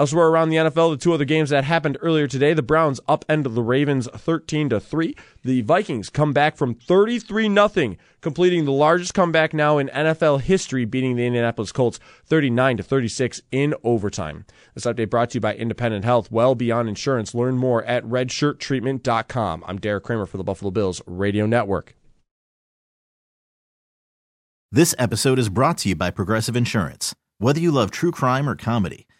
[SPEAKER 28] Elsewhere around the NFL, the two other games that happened earlier today, the Browns upend the Ravens 13 to 3. The Vikings come back from 33 nothing, completing the largest comeback now in NFL history, beating the Indianapolis Colts 39 to 36 in overtime. This update brought to you by Independent Health, well beyond insurance. Learn more at redshirttreatment.com. I'm Derek Kromer for the Buffalo Bills Radio Network.
[SPEAKER 30] This episode is brought to you by Progressive Insurance. Whether you love true crime or comedy,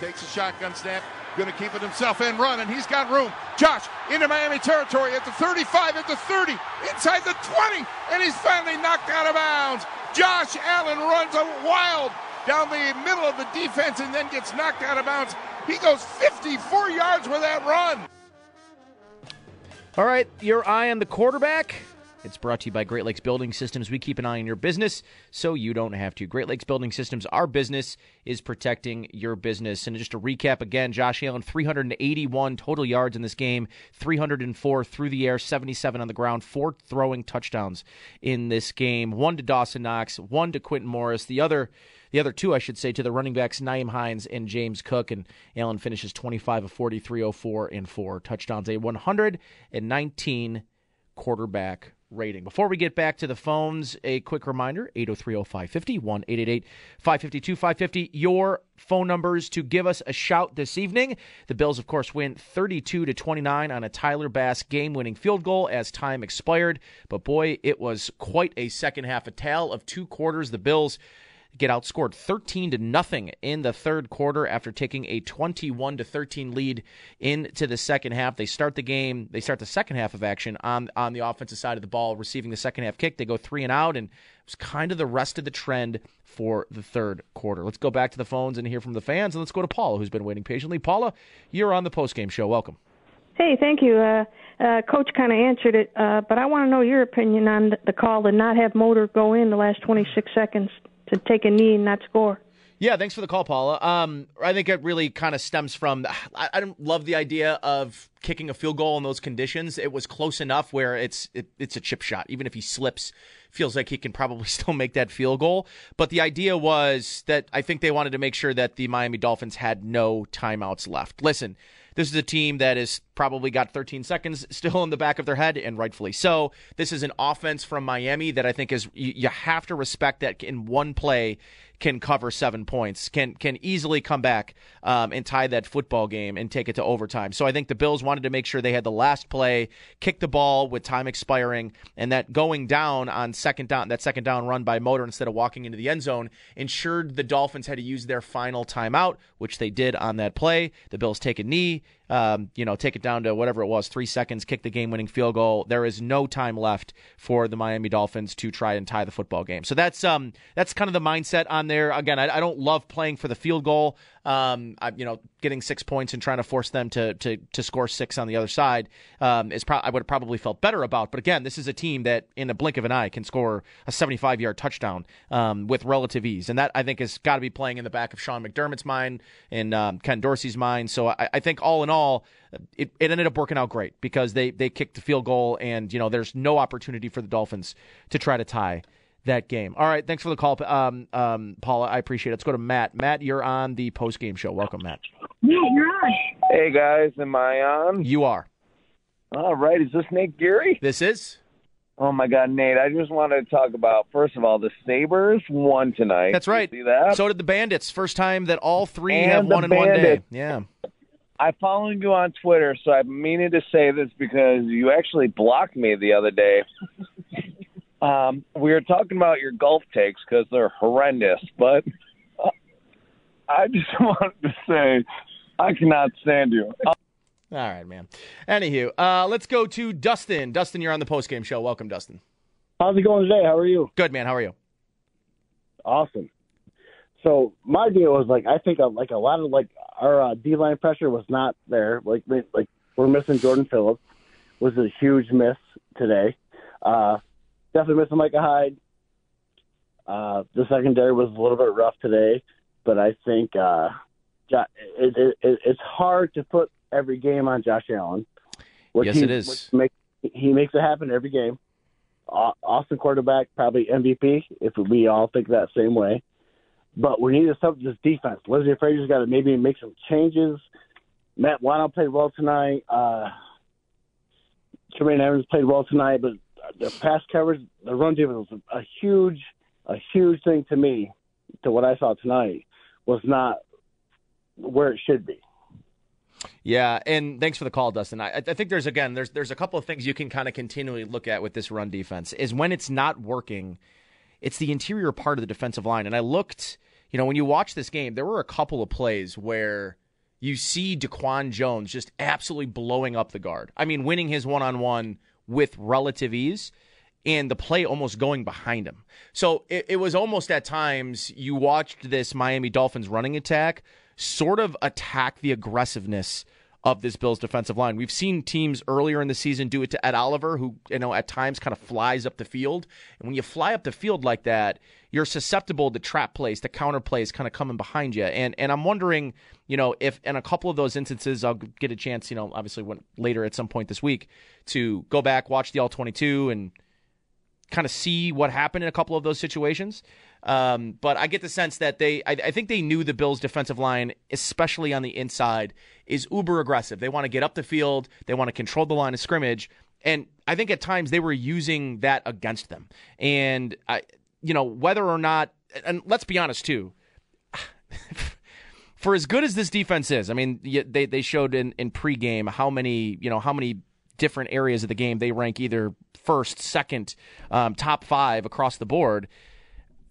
[SPEAKER 17] Takes a shotgun snap. Going to keep it himself and run, and he's got room. Josh into Miami territory at the 35, at the 30, inside the 20, and he's finally knocked out of bounds. Josh Allen runs a wild down the middle of the defense and then gets knocked out of bounds. He goes 54 yards with that run.
[SPEAKER 6] All right, your eye on the quarterback. It's brought to you by Great Lakes Building Systems. We keep an eye on your business so you don't have to. Great Lakes Building Systems, our business is protecting your business. And just to recap again, Josh Allen, 381 total yards in this game, 304 through the air, 77 on the ground, four throwing touchdowns in this game. One to Dawson Knox, one to Quintin Morris. The other the other two, I should say, to the running backs, Nyheim Hines and James Cook. And Allen finishes 25 of 40, 304, and four touchdowns. A 119 quarterback rating. Before we get back to the phones, a quick reminder 8030550 1 552 550. Your phone numbers to give us a shout this evening. The Bills, of course, win 32 to 29 on a Tyler Bass game winning field goal as time expired. But boy, it was quite a second half, a tale of two quarters. The Bills get outscored 13 to nothing in the third quarter after taking a 21 to 13 lead into the second half. They start the game, they start the second half of action on on the offensive side of the ball, receiving the second half kick. They go 3 and out and it was kind of the rest of the trend for the third quarter. Let's go back to the phones and hear from the fans and let's go to Paula who's been waiting patiently. Paula, you're on the postgame show. Welcome.
[SPEAKER 31] Hey, thank you. Uh, uh, Coach kind of answered it, uh, but I want to know your opinion on the call to not have Motor go in the last 26 seconds to take a knee and not score.
[SPEAKER 6] Yeah, thanks for the call, Paula. Um, I think it really kind of stems from I, I don't love the idea of kicking a field goal in those conditions. It was close enough where it's it, it's a chip shot. Even if he slips, feels like he can probably still make that field goal. But the idea was that I think they wanted to make sure that the Miami Dolphins had no timeouts left. Listen, this is a team that has probably got 13 seconds still in the back of their head, and rightfully so. This is an offense from Miami that I think is you, you have to respect that in one play can cover seven points, can can easily come back um, and tie that football game and take it to overtime. So I think the Bills wanted to make sure they had the last play, kick the ball with time expiring, and that going down on second down, that second down run by Motor instead of walking into the end zone, ensured the Dolphins had to use their final timeout, which they did on that play. The Bills take a knee, um, you know, take it down to whatever it was, three seconds, kick the game-winning field goal. There is no time left for the Miami Dolphins to try and tie the football game. So that's um that's kind of the mindset on there. Again, I, I don't love playing for the field goal. Um, I, you know, getting six points and trying to force them to to to score six on the other side um, is pro- I would have probably felt better about. But again, this is a team that in a blink of an eye can score a 75 yard touchdown um, with relative ease, and that I think has got to be playing in the back of Sean McDermott's mind and um, Ken Dorsey's mind. So I, I think all in all, it, it ended up working out great because they they kicked the field goal, and you know there's no opportunity for the Dolphins to try to tie that game. All right, thanks for the call, um, um, Paula. I appreciate it. Let's go to Matt. Matt, you're on the post game show. Welcome, Matt.
[SPEAKER 32] Yeah, you're on. Hey guys, am I on?
[SPEAKER 6] You are.
[SPEAKER 32] All right, is this Nate Geary?
[SPEAKER 6] This is.
[SPEAKER 32] Oh my God, Nate! I just wanted to talk about first of all the Sabres won tonight.
[SPEAKER 6] That's right.
[SPEAKER 32] You see that?
[SPEAKER 6] So did the Bandits. First time that all three
[SPEAKER 32] And
[SPEAKER 6] have won in one day. Yeah.
[SPEAKER 32] I followed you on Twitter, so I'm meaning to say this because you actually blocked me the other day. Um, we were talking about your golf takes because they're horrendous, but I just wanted to say I cannot stand you.
[SPEAKER 6] All right, man. Anywho, uh, let's go to Dustin. Dustin, you're on the post game show. Welcome, Dustin.
[SPEAKER 33] How's it going today? How are you?
[SPEAKER 6] Good, man. How are you?
[SPEAKER 33] Awesome. So my deal was like I think uh, like a lot of like our uh, D line pressure was not there. Like like we're missing Jordan Phillips was a huge miss today. Uh, definitely missing Micah Hyde. Uh, the secondary was a little bit rough today, but I think uh, it, it, it, it's hard to put every game on Josh Allen. which
[SPEAKER 6] Yes,
[SPEAKER 33] he-
[SPEAKER 6] it is.
[SPEAKER 33] Make, he makes it happen every game. Awesome quarterback, probably MVP if we all think that same way. But we need to stop this defense. Leslie Frazier's got to maybe make some changes. Matt Milano played well tonight. Uh, Tremaine Edmunds played well tonight, but the pass coverage, the run defense was a huge, a huge thing to me. To what I saw tonight was not where it should be.
[SPEAKER 6] Yeah, and thanks for the call, Dustin. I, I think there's again there's there's a couple of things you can kind of continually look at with this run defense is when it's not working, it's the interior part of the defensive line. And I looked, you know, when you watch this game, there were a couple of plays where you see DaQuan Jones just absolutely blowing up the guard. I mean, winning his one on one with relative ease. And the play almost going behind him. So it, it was almost at times you watched this Miami Dolphins running attack sort of attack the aggressiveness of this Bills defensive line. We've seen teams earlier in the season do it to Ed Oliver, who you know at times kind of flies up the field. And when you fly up the field like that, you're susceptible to trap plays, to counter plays, kind of coming behind you. And and I'm wondering, you know, if in a couple of those instances, I'll get a chance, you know, obviously when later at some point this week to go back, watch the all 22, and kind of see what happened in a couple of those situations. Um, but I get the sense that they, I, I think they knew the Bills' defensive line, especially on the inside, is uber aggressive. They want to get up the field, they want to control the line of scrimmage. And I think at times they were using that against them. And I, you know, whether or not, and let's be honest too, for as good as this defense is, I mean, they they showed in in pregame how many you know how many different areas of the game they rank either first, second, um, top five across the board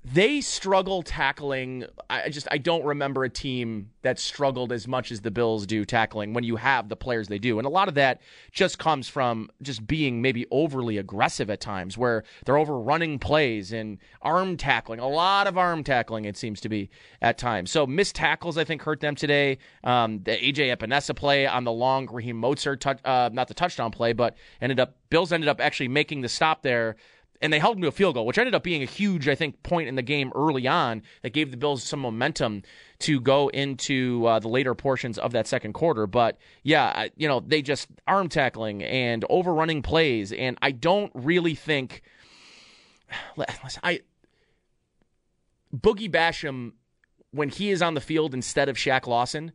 [SPEAKER 6] they struggle tackling i just i don't remember a team that struggled as much as the bills do tackling when you have the players they do. And a lot of that just comes from just being maybe overly aggressive at times where they're overrunning plays and arm tackling a lot of arm tackling it seems to be at times. So missed tackles i think hurt them today. Um, the aj epenesa play on the long raheem mostert touch, uh, not the touchdown play but ended up bills ended up actually making the stop there and they held them to a field goal, which ended up being a huge, I think, point in the game early on that gave the Bills some momentum to go into uh, the later portions of that second quarter. But yeah, you know, they just arm tackling and overrunning plays, and I don't really think I Boogie Basham when he is on the field instead of Shaq Lawson.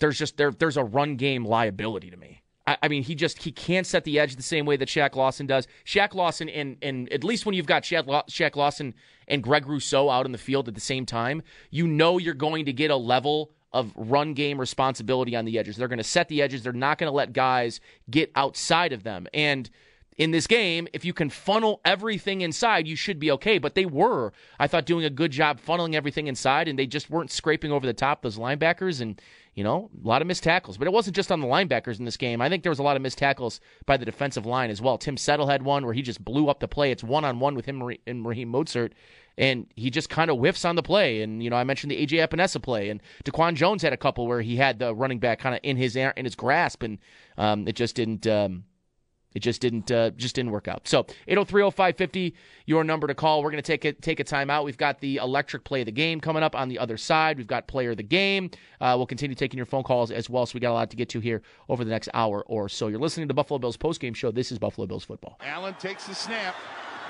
[SPEAKER 6] There's just there there's a run game liability to me. I, I mean, he just he can't set the edge the same way that Shaq Lawson does. Shaq Lawson, and and at least when you've got Shaq, Shaq Lawson and Greg Rousseau out in the field at the same time, you know you're going to get a level of run game responsibility on the edges. They're going to set the edges. They're not going to let guys get outside of them. And in this game, if you can funnel everything inside, you should be okay. But they were, I thought, doing a good job funneling everything inside, and they just weren't scraping over the top those linebackers. And you know, a lot of missed tackles. But it wasn't just on the linebackers in this game. I think there was a lot of missed tackles by the defensive line as well. Tim Settle had one where he just blew up the play. It's one on one with him and Raheem Mostert, and he just kind of whiffs on the play. And you know, I mentioned the AJ Epenesa play, and DaQuan Jones had a couple where he had the running back kind of in his in his grasp, and um, it just didn't. Um, it just didn't uh, just didn't work out. So 8030550, your number to call. We're going to take a, take a time out. We've got the electric play of the game coming up on the other side. We've got player of the game. Uh, we'll continue taking your phone calls as well. So we got a lot to get to here over the next hour or so. You're listening to Buffalo Bills postgame show. This is Buffalo Bills football.
[SPEAKER 17] Allen takes the snap.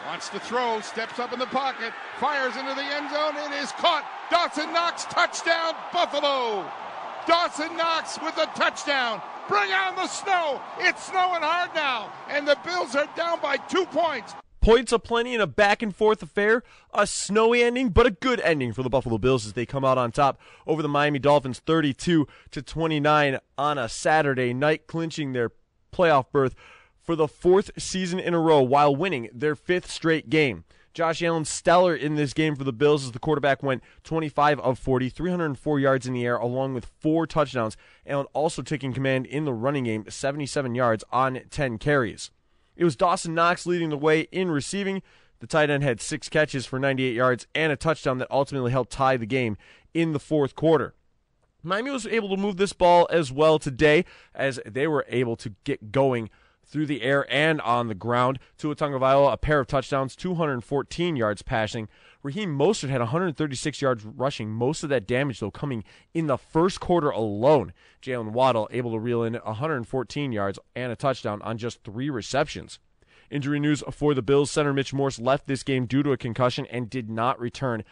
[SPEAKER 17] Wants to throw, steps up in the pocket, fires into the end zone. It is caught. Dawson Knox, touchdown, Buffalo. Dawson Knox with a touchdown. Bring on the snow. It's snowing hard now, and the Bills are down by two points.
[SPEAKER 28] Points aplenty in a back and forth affair. A snowy ending, but a good ending for the Buffalo Bills as they come out on top over the Miami Dolphins 32 to 29 on a Saturday night, clinching their playoff berth for the fourth season in a row while winning their fifth straight game. Josh Allen stellar in this game for the Bills as the quarterback went 25 of 40, 304 yards in the air, along with four touchdowns. Allen also taking command in the running game, 77 yards on 10 carries. It was Dawson Knox leading the way in receiving. The tight end had six catches for 98 yards and a touchdown that ultimately helped tie the game in the fourth quarter. Miami was able to move this ball as well today as they were able to get going through the air and on the ground. Tua Tagovailoa, a pair of touchdowns, 214 yards passing. Raheem Mostert had 136 yards rushing. Most of that damage, though, coming in the first quarter alone. Jaylen Waddle able to reel in 114 yards and a touchdown on just three receptions. Injury news for the Bills. Center Mitch Morse left this game due to a concussion and did not return.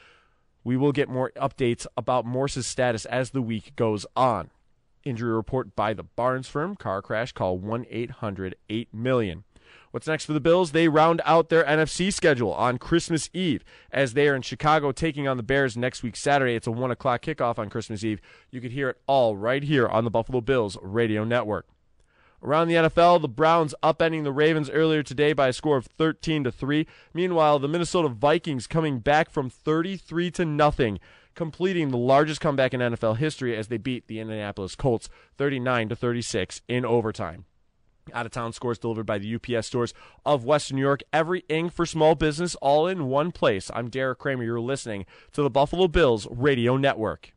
[SPEAKER 28] We will get more updates about Morse's status as the week goes on. Injury report by the Barnes firm. Car crash. Call 1 800 8 million. What's next for the Bills? They round out their NFC schedule on Christmas Eve as they are in Chicago taking on the Bears next week, Saturday. It's a 1 o'clock kickoff on Christmas Eve. You can hear it all right here on the Buffalo Bills radio network. Around the NFL, the Browns upending the Ravens earlier today by a score of 13 to 3. Meanwhile, the Minnesota Vikings coming back from 33 to nothing completing the largest comeback in NFL history as they beat the Indianapolis Colts 39 to 36 in overtime. Out of town scores delivered by the UPS stores of Western New York. Every ink for small business, all in one place. I'm Derek Kromer. You're listening to the Buffalo Bills Radio Network.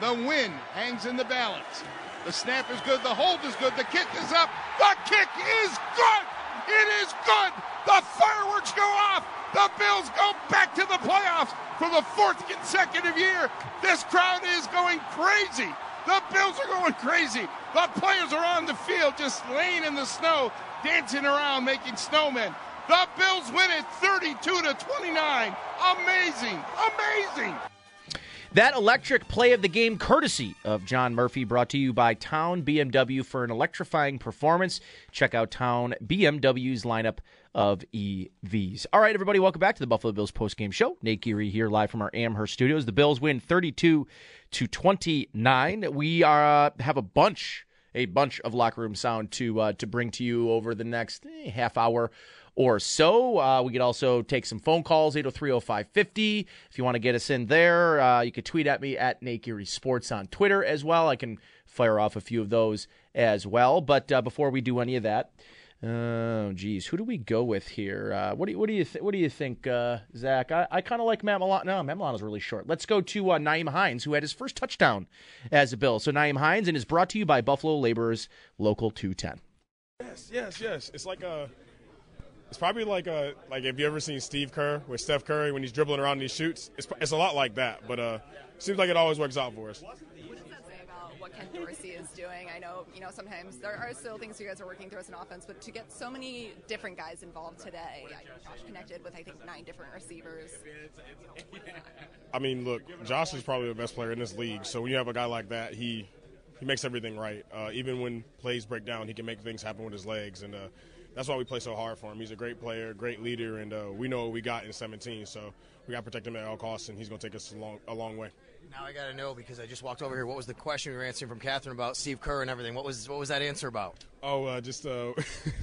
[SPEAKER 17] The win hangs in the balance. The snap is good. The hold is good. The kick is up. The kick is good. It is good. The fireworks go off. The Bills go back to the playoffs for the fourth consecutive year. This crowd is going crazy. The Bills are going crazy. The players are on the field just laying in the snow, dancing around, making snowmen. The Bills win it 32 to 29. Amazing. Amazing.
[SPEAKER 6] That electric play of the game, courtesy of John Murphy, brought to you by Town BMW for an electrifying performance. Check out Town BMW's lineup of EVs. All right, everybody, welcome back to the Buffalo Bills postgame show. Nate Geary here, live from our Amherst studios. The Bills win 32 to 29. We are, uh, have a bunch, a bunch of locker room sound to uh, to bring to you over the next eh, half hour or so. Uh, we could also take some phone calls, 803-0550. If you want to get us in there, uh, you could tweet at me at Nate Sports on Twitter as well. I can fire off a few of those as well. But uh, before we do any of that, oh geez, who do we go with here? Uh, what do you, what do you th- what do you think, uh, Zach? I, I kind of like Matt Milano. No, Matt Milano's really short. Let's go to uh, Nyheim Hines, who had his first touchdown as a Bill. So Nyheim Hines, and is brought to you by Buffalo Laborers Local 210.
[SPEAKER 34] Yes, yes, yes. It's like a. It's probably like a like if you ever seen Steve Kerr with Steph Curry when he's dribbling around and he shoots. It's it's a lot like that, but uh, seems like it always works out for us.
[SPEAKER 35] what does that say about what Ken Dorsey is doing. I know, you know, sometimes there are still things you guys are working through as an offense, but to get so many different guys involved today, I, Josh connected with I think nine different receivers.
[SPEAKER 34] I mean, look, Josh is probably the best player in this league. So when you have a guy like that, he he makes everything right. Uh, even when plays break down, he can make things happen with his legs, and uh, that's why we play so hard for him. He's a great player, great leader, and uh, we know what we got in 17. So we got to protect him at all costs, and he's going to take us a long a long way.
[SPEAKER 36] Now I got to know because I just walked over here. What was the question we were answering from Catherine about Steve Kerr and everything? What was what was that answer about?
[SPEAKER 34] Oh, uh, just uh,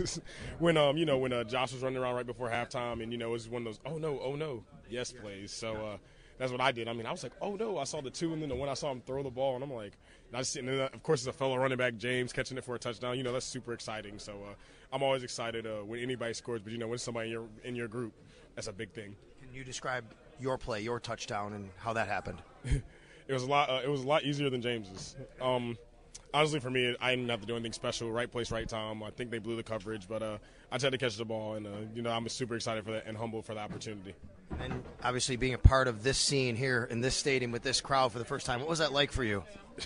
[SPEAKER 34] when um, you know, when uh, Josh was running around right before halftime, and you know, it was one of those oh no, oh no, yes plays. So uh, that's what I did. I mean, I was like, oh no, I saw the two, and then the one I saw him throw the ball, and I'm like, and I just, and uh, of course, it's a fellow running back, James, catching it for a touchdown. You know, that's super exciting. So uh, I'm always excited uh, when anybody scores, but you know, when somebody in your in your group, that's a big thing.
[SPEAKER 36] Can you describe your play, your touchdown, and how that happened?
[SPEAKER 34] it was a lot. Uh, it was a lot easier than James's. Um, honestly, for me, I didn't have to do anything special. Right place, right time. I think they blew the coverage, but uh, I had to catch the ball, and uh, you know, I'm super excited for that and humbled for the opportunity.
[SPEAKER 36] And obviously, being a part of this scene here in this stadium with this crowd for the first time, what was that like for you?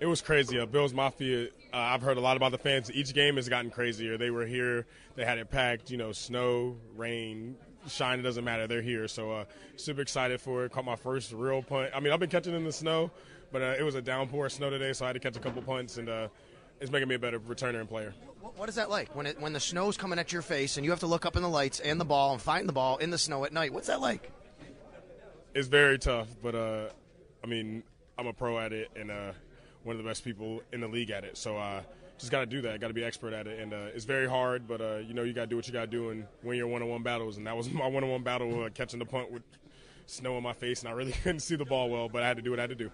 [SPEAKER 34] It was crazy. Uh, Bills Mafia. Uh, I've heard a lot about the fans. Each game has gotten crazier. They were here. They had it packed. You know, snow, rain, shine. It doesn't matter. They're here. So uh, super excited for it. Caught my first real punt. I mean, I've been catching in the snow, but uh, it was a downpour of snow today, so I had to catch a couple punts, and uh, it's making me a better returner and player.
[SPEAKER 36] What, is that like when it when the snow's coming at your face and you have to look up in the lights and the ball and find the ball in the snow at night? What's that like?
[SPEAKER 34] It's very tough, but uh, I mean, I'm a pro at it and uh, one of the best people in the league at it. So uh, just got to do that. Got to be expert at it, and uh, it's very hard. But uh, you know, you got to do what you got to do and win your one-on-one battles. And that was my one-on-one battle, uh, catching the punt with snow in my face, and I really couldn't see the ball well, but I had to do what I had to do.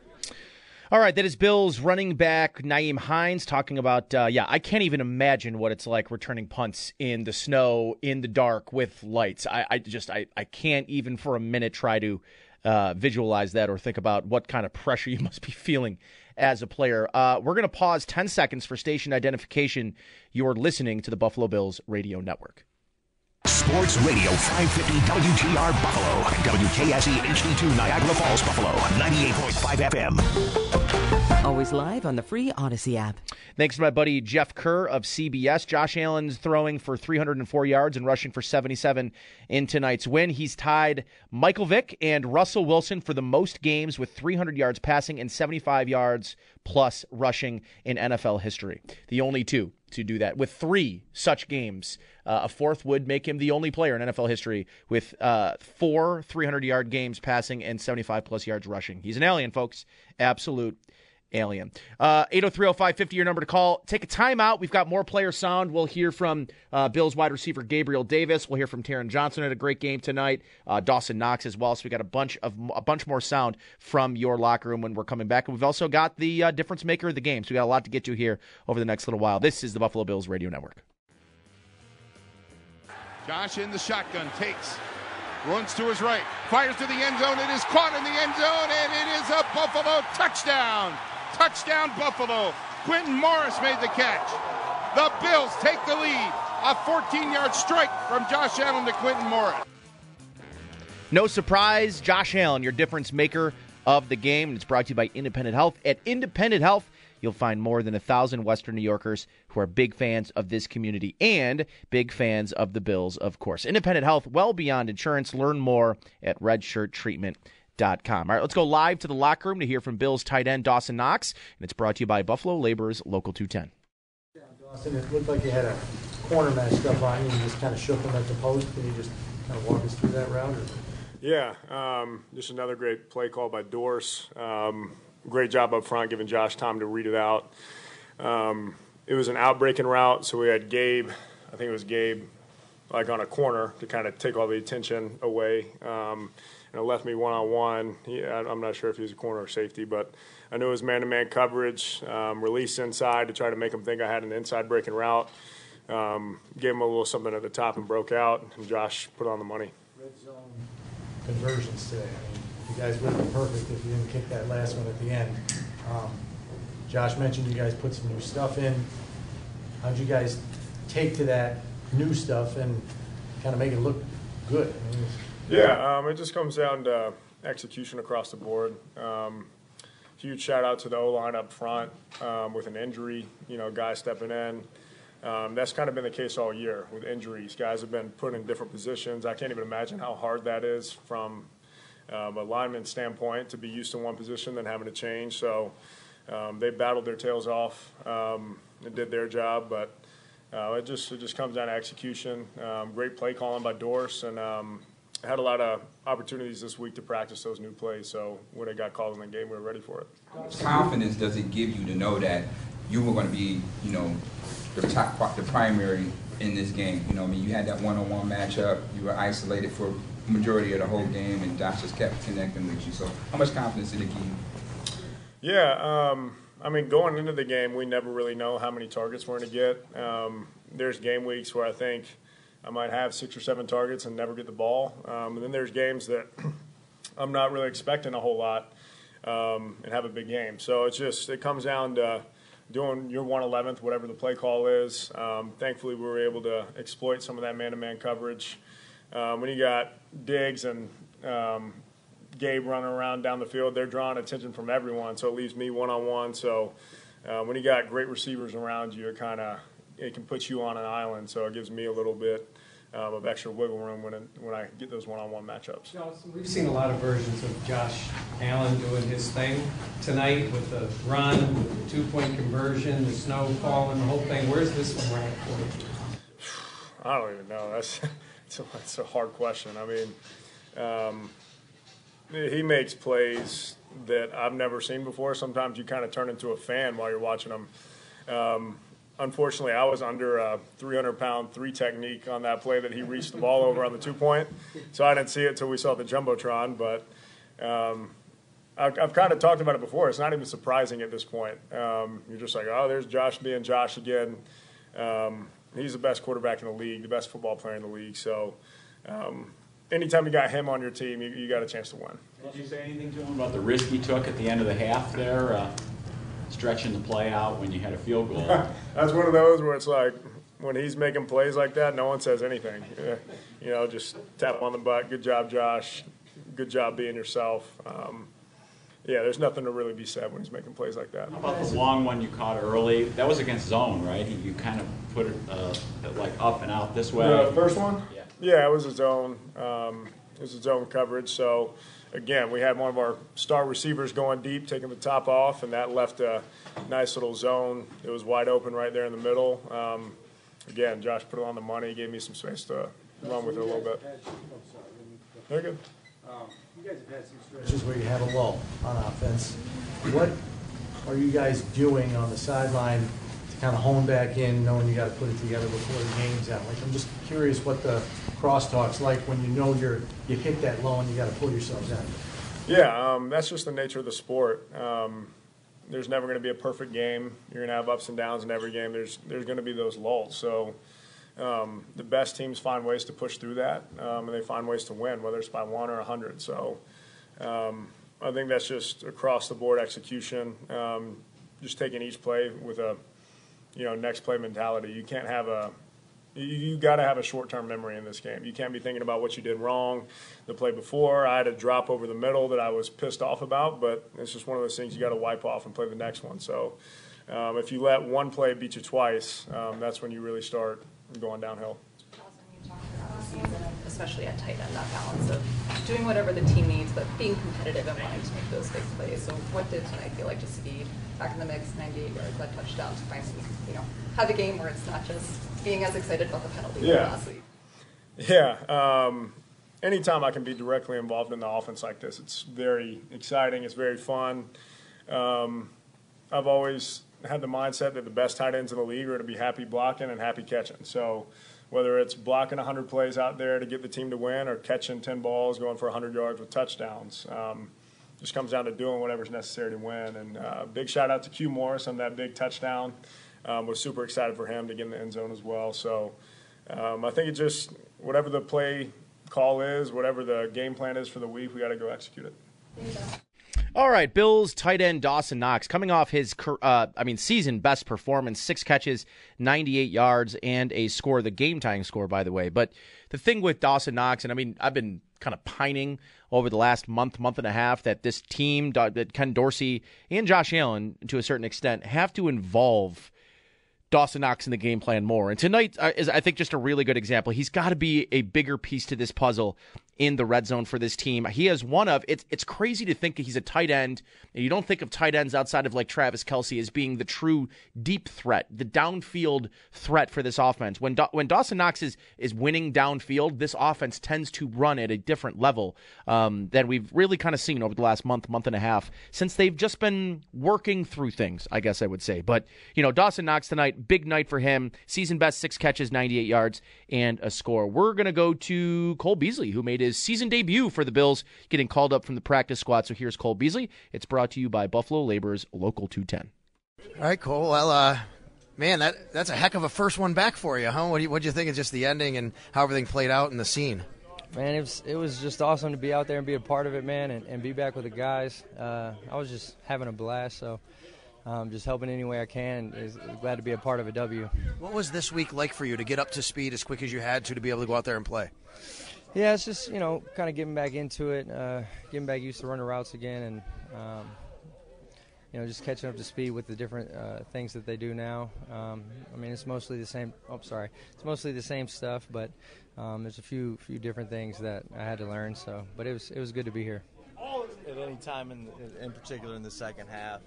[SPEAKER 6] All right, that is Bills running back Nyheim Hines talking about. Uh, yeah, I can't even imagine what it's like returning punts in the snow, in the dark, with lights. I, I just, I, I can't even for a minute try to uh, visualize that or think about what kind of pressure you must be feeling as a player. Uh, we're going to pause 10 seconds for station identification. You're listening to the Buffalo Bills radio network.
[SPEAKER 37] Sports Radio 550 WGR Buffalo and WKSE HD2 Niagara Falls, Buffalo, 98.5 FM.
[SPEAKER 38] Always live on the free Audacy app.
[SPEAKER 6] Thanks to my buddy Jeff Kerr of CBS. Josh Allen's throwing for 304 yards and rushing for 77 in tonight's win. He's tied Michael Vick and Russell Wilson for the most games with 300 yards passing and 75 yards plus rushing in NFL history. The only two to do that with three such games. Uh, a fourth would make him the only player in NFL history with uh, four 300 yard games passing and 75 plus yards rushing. He's an alien, folks. Absolute alien. Uh, 8030550, your number to call. Take a timeout. We've got more player sound. We'll hear from uh, Bills wide receiver Gabriel Davis. We'll hear from Taron Johnson at a great game tonight. Uh, Dawson Knox as well. So we got a bunch of a bunch more sound from your locker room when we're coming back. And we've also got the uh, difference maker of the game. So we got a lot to get to here over the next little while. This is the Buffalo Bills Radio Network.
[SPEAKER 17] Josh in the shotgun takes. Runs to his right, fires to the end zone. It is caught in the end zone, and it is a Buffalo touchdown. Touchdown, Buffalo. Quintin Morris made the catch. The Bills take the lead. A 14 yard strike from Josh Allen to Quintin Morris.
[SPEAKER 6] No surprise, Josh Allen, your difference maker of the game. And it's brought to you by Independent Health. At Independent Health, you'll find more than a thousand Western New Yorkers who are big fans of this community and big fans of the Bills, of course. Independent Health, well beyond insurance. Learn more at redshirttreatment.com. All right, let's go live to the locker room to hear from Bills tight end Dawson Knox, and it's brought to you by Buffalo Laborers Local 210.
[SPEAKER 39] Dawson, it looked like you had a corner matched up on you, and you just kind of shook him at the post. Can you just kind of walk us through that route? Or?
[SPEAKER 40] Yeah, um, just another great play call by Dorse. Um, great job up front, giving Josh time to read it out. Um, it was an outbreaking route, so we had Gabe, I think it was Gabe, like on a corner to kind of take all the attention away. Um, left me one on one. I'm not sure if he was a corner or safety, but I knew it was man to man coverage, um, release inside to try to make him think I had an inside breaking route. Um, gave him a little something at the top and broke out, and Josh put on the money.
[SPEAKER 39] Red zone conversions today. I mean, you guys would have been perfect if you didn't kick that last one at the end. Um, Josh mentioned you guys put some new stuff in. How'd you guys take to that new stuff and kind of make it look good? I mean,
[SPEAKER 40] yeah, um, it just comes down to execution across the board. Um, huge shout out to the O line up front um, with an injury, you know, guys stepping in. Um, that's kind of been the case all year with injuries. Guys have been put in different positions. I can't even imagine how hard that is from um, a lineman standpoint to be used to one position then having to change. So um, they battled their tails off and did their job, but uh, it just it just comes down to execution. Great play calling by Dorse, and um, had a lot of opportunities this week to practice those new plays. So when it got called in the game, we were ready for it.
[SPEAKER 11] How much confidence does it give you to know that you were going to be, you know, the top, the primary in this game? You know, I mean, you had that one-on-one matchup. You were isolated for majority of the whole game, and Josh just kept connecting with you. So, how much confidence did it give you?
[SPEAKER 40] Yeah, um, I mean, going into the game, we never really know how many targets we're going to get. Um, there's game weeks where I think I might have six or seven targets and never get the ball, um, and then there's games that I'm not really expecting a whole lot um, and have a big game. So it's just it comes down to doing your 111th, whatever the play call is. Um, thankfully, we were able to exploit some of that man-to-man coverage. Um, when you got Diggs and um, Gabe running around down the field, they're drawing attention from everyone, so it leaves me one on one. So uh, when you got great receivers around you, it kind of it can put you on an island. So it gives me a little bit um, of extra wiggle room when it, when I get those one on one matchups.
[SPEAKER 41] We've seen a lot of versions of Josh Allen doing his thing tonight with the run, with the two point conversion, the snow falling, the whole thing. Where's this one rank for?
[SPEAKER 40] I don't even know. That's it's a, it's a hard question. I mean. Um, he makes plays that I've never seen before. Sometimes you kind of turn into a fan while you're watching him. Um, unfortunately, I was under a 300 pound three technique on that play that he reached the ball over on the two point. So I didn't see it until we saw the Jumbotron. But um, I've, I've, kind of talked about it before. It's not even surprising at this point. Um, you're just like, oh, there's Josh being Josh again. Um, he's the best quarterback in the league, the best football player in the league. So um, anytime you got him on your team, you, you got a chance to win.
[SPEAKER 22] Did you say anything to him about the risk he took at the end of the half there, uh, stretching the play out when you had a field goal?
[SPEAKER 40] That's one of those where it's like when he's making plays like that, no one says anything. you know, just tap on the butt. Good job, Josh. Good job being yourself. Um, yeah, there's nothing to really be said when he's making plays like that.
[SPEAKER 22] How about the long one you caught early? That was against zone, right? You kind of put it uh, like up and out this way.
[SPEAKER 40] The first one? Yeah. Yeah, it was a zone. Um, it was a zone coverage. So, again, we had one of our star receivers going deep, taking the top off, and that left a nice little zone. It was wide open right there in the middle. Um, again, Josh put it on the money, gave me some space to run with it a little bit. They're good.
[SPEAKER 39] Um, you guys have had some stretches where you have a lull on offense. What are you guys doing on the sideline to kind of hone back in, knowing you got to put it together before the game's out? Like, I'm just curious what the crosstalk's like when you know you're you hit that low and you got to pull yourselves out.
[SPEAKER 40] Yeah, um, that's just the nature of the sport. Um, there's never going to be a perfect game. You're going to have ups and downs in every game. There's there's going to be those lulls. So um, the best teams find ways to push through that, um, and they find ways to win, whether it's by one or a hundred. So um, I think that's just across the board execution. Um, just taking each play with a you know next play mentality. You can't have a you, you got to have a short term memory in this game. You can't be thinking about what you did wrong the play before. I had a drop over the middle that I was pissed off about, but it's just one of those things you got to wipe off and play the next one. So um, if you let one play beat you twice, um, that's when you really start going downhill.
[SPEAKER 42] especially at tight end, that balance of doing whatever the team needs, but being competitive and wanting to make those big plays. So what did tonight feel like to see back in the mix, 98 yards, that touchdown to finally, you know, have a game where it's not just being as excited about the penalty as
[SPEAKER 40] Yeah.
[SPEAKER 42] last week?
[SPEAKER 40] Yeah. Um, anytime I can be directly involved in the offense like this, it's very exciting. It's very fun. Um, I've always had the mindset that the best tight ends in the league are to be happy blocking and happy catching. So whether it's blocking 100 plays out there to get the team to win or catching 10 balls, going for 100 yards with touchdowns, um, just comes down to doing whatever's necessary to win. And uh, big shout out to Q Morris on that big touchdown. Um, was super excited for him to get in the end zone as well. So um, I think it just whatever the play call is, whatever the game plan is for the week, we got to go execute it.
[SPEAKER 6] All right, Bills tight end Dawson Knox coming off his, uh, I mean, season best performance, six catches, 98 yards, and a score, the game tying score, by the way. But the thing with Dawson Knox, and I mean, I've been kind of pining over the last month, month and a half that this team, that Ken Dorsey and Josh Allen, to a certain extent, have to involve Dawson Knox in the game plan more. And tonight uh, is, I think, just a really good example. He's got to be a bigger piece to this puzzle in the red zone for this team. He has one of it's. It's crazy to think he's a tight end, and you don't think of tight ends outside of like Travis Kelce as being the true deep threat, the downfield threat for this offense. When da- when Dawson Knox is is winning downfield, this offense tends to run at a different level um, than we've really kind of seen over the last month, month and a half since they've just been working through things. I guess I would say, but you know, Dawson Knox tonight, big night for him. Season best six catches, 98 yards, and a score. We're gonna go to Cole Beasley, who made his season debut for the Bills, getting called up from the practice squad. So here's Cole Beasley. It's brought to you by Buffalo Laborers Local 210.
[SPEAKER 36] All right, Cole. Well, uh, man, that that's a heck of a first one back for you, huh? What do you, what do you think of just the ending and how everything played out in the scene?
[SPEAKER 43] Man, it was it was just awesome to be out there and be a part of it, man, and, and be back with the guys. Uh, I was just having a blast, so um, just helping any way I can. Is glad to be a part of a W.
[SPEAKER 36] What was this week like for you to get up to speed as quick as you had to to be able to go out there and play?
[SPEAKER 43] Yeah, it's just you know kind of getting back into it, uh, getting back used to running routes again, and um, you know just catching up to speed with the different uh, things that they do now. Um, I mean, it's mostly the same. Oh, sorry, it's mostly the same stuff, but um, there's a few few different things that I had to learn. So, but it was it was good to be here.
[SPEAKER 44] At any time, in, in particular in the second half,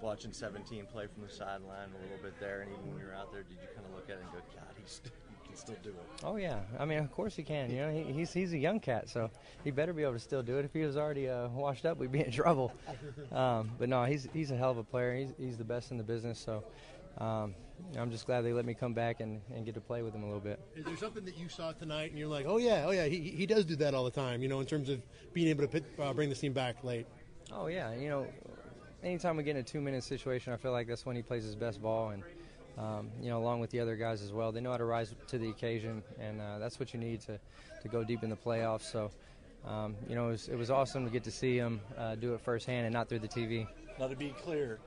[SPEAKER 44] watching 17 play from the sideline a little bit there, and even when you were out there, did you kind of look at it and go, God, he's, he can still do it?
[SPEAKER 43] Oh yeah, I mean, of course he can. You know, he, he's he's a young cat, so he better be able to still do it. If he was already uh, washed up, we'd be in trouble. Um, but no, he's he's a hell of a player. He's he's the best in the business. So um, I'm just glad they let me come back and, and get to play with him a little bit.
[SPEAKER 45] Is there something that you saw tonight and you're like, oh yeah, oh yeah, he, he does do that all the time, you know, in terms of being able to pit, uh, bring the team back late?
[SPEAKER 43] Oh yeah, you know, anytime we get in a two-minute situation, I feel like that's when he plays his best ball, and um, you know, along with the other guys as well, they know how to rise to the occasion, and uh, that's what you need to to go deep in the playoffs. So. Um, you know, it was, it was awesome to get to see them uh, do it firsthand and not through the TV.
[SPEAKER 44] Now, to be clear,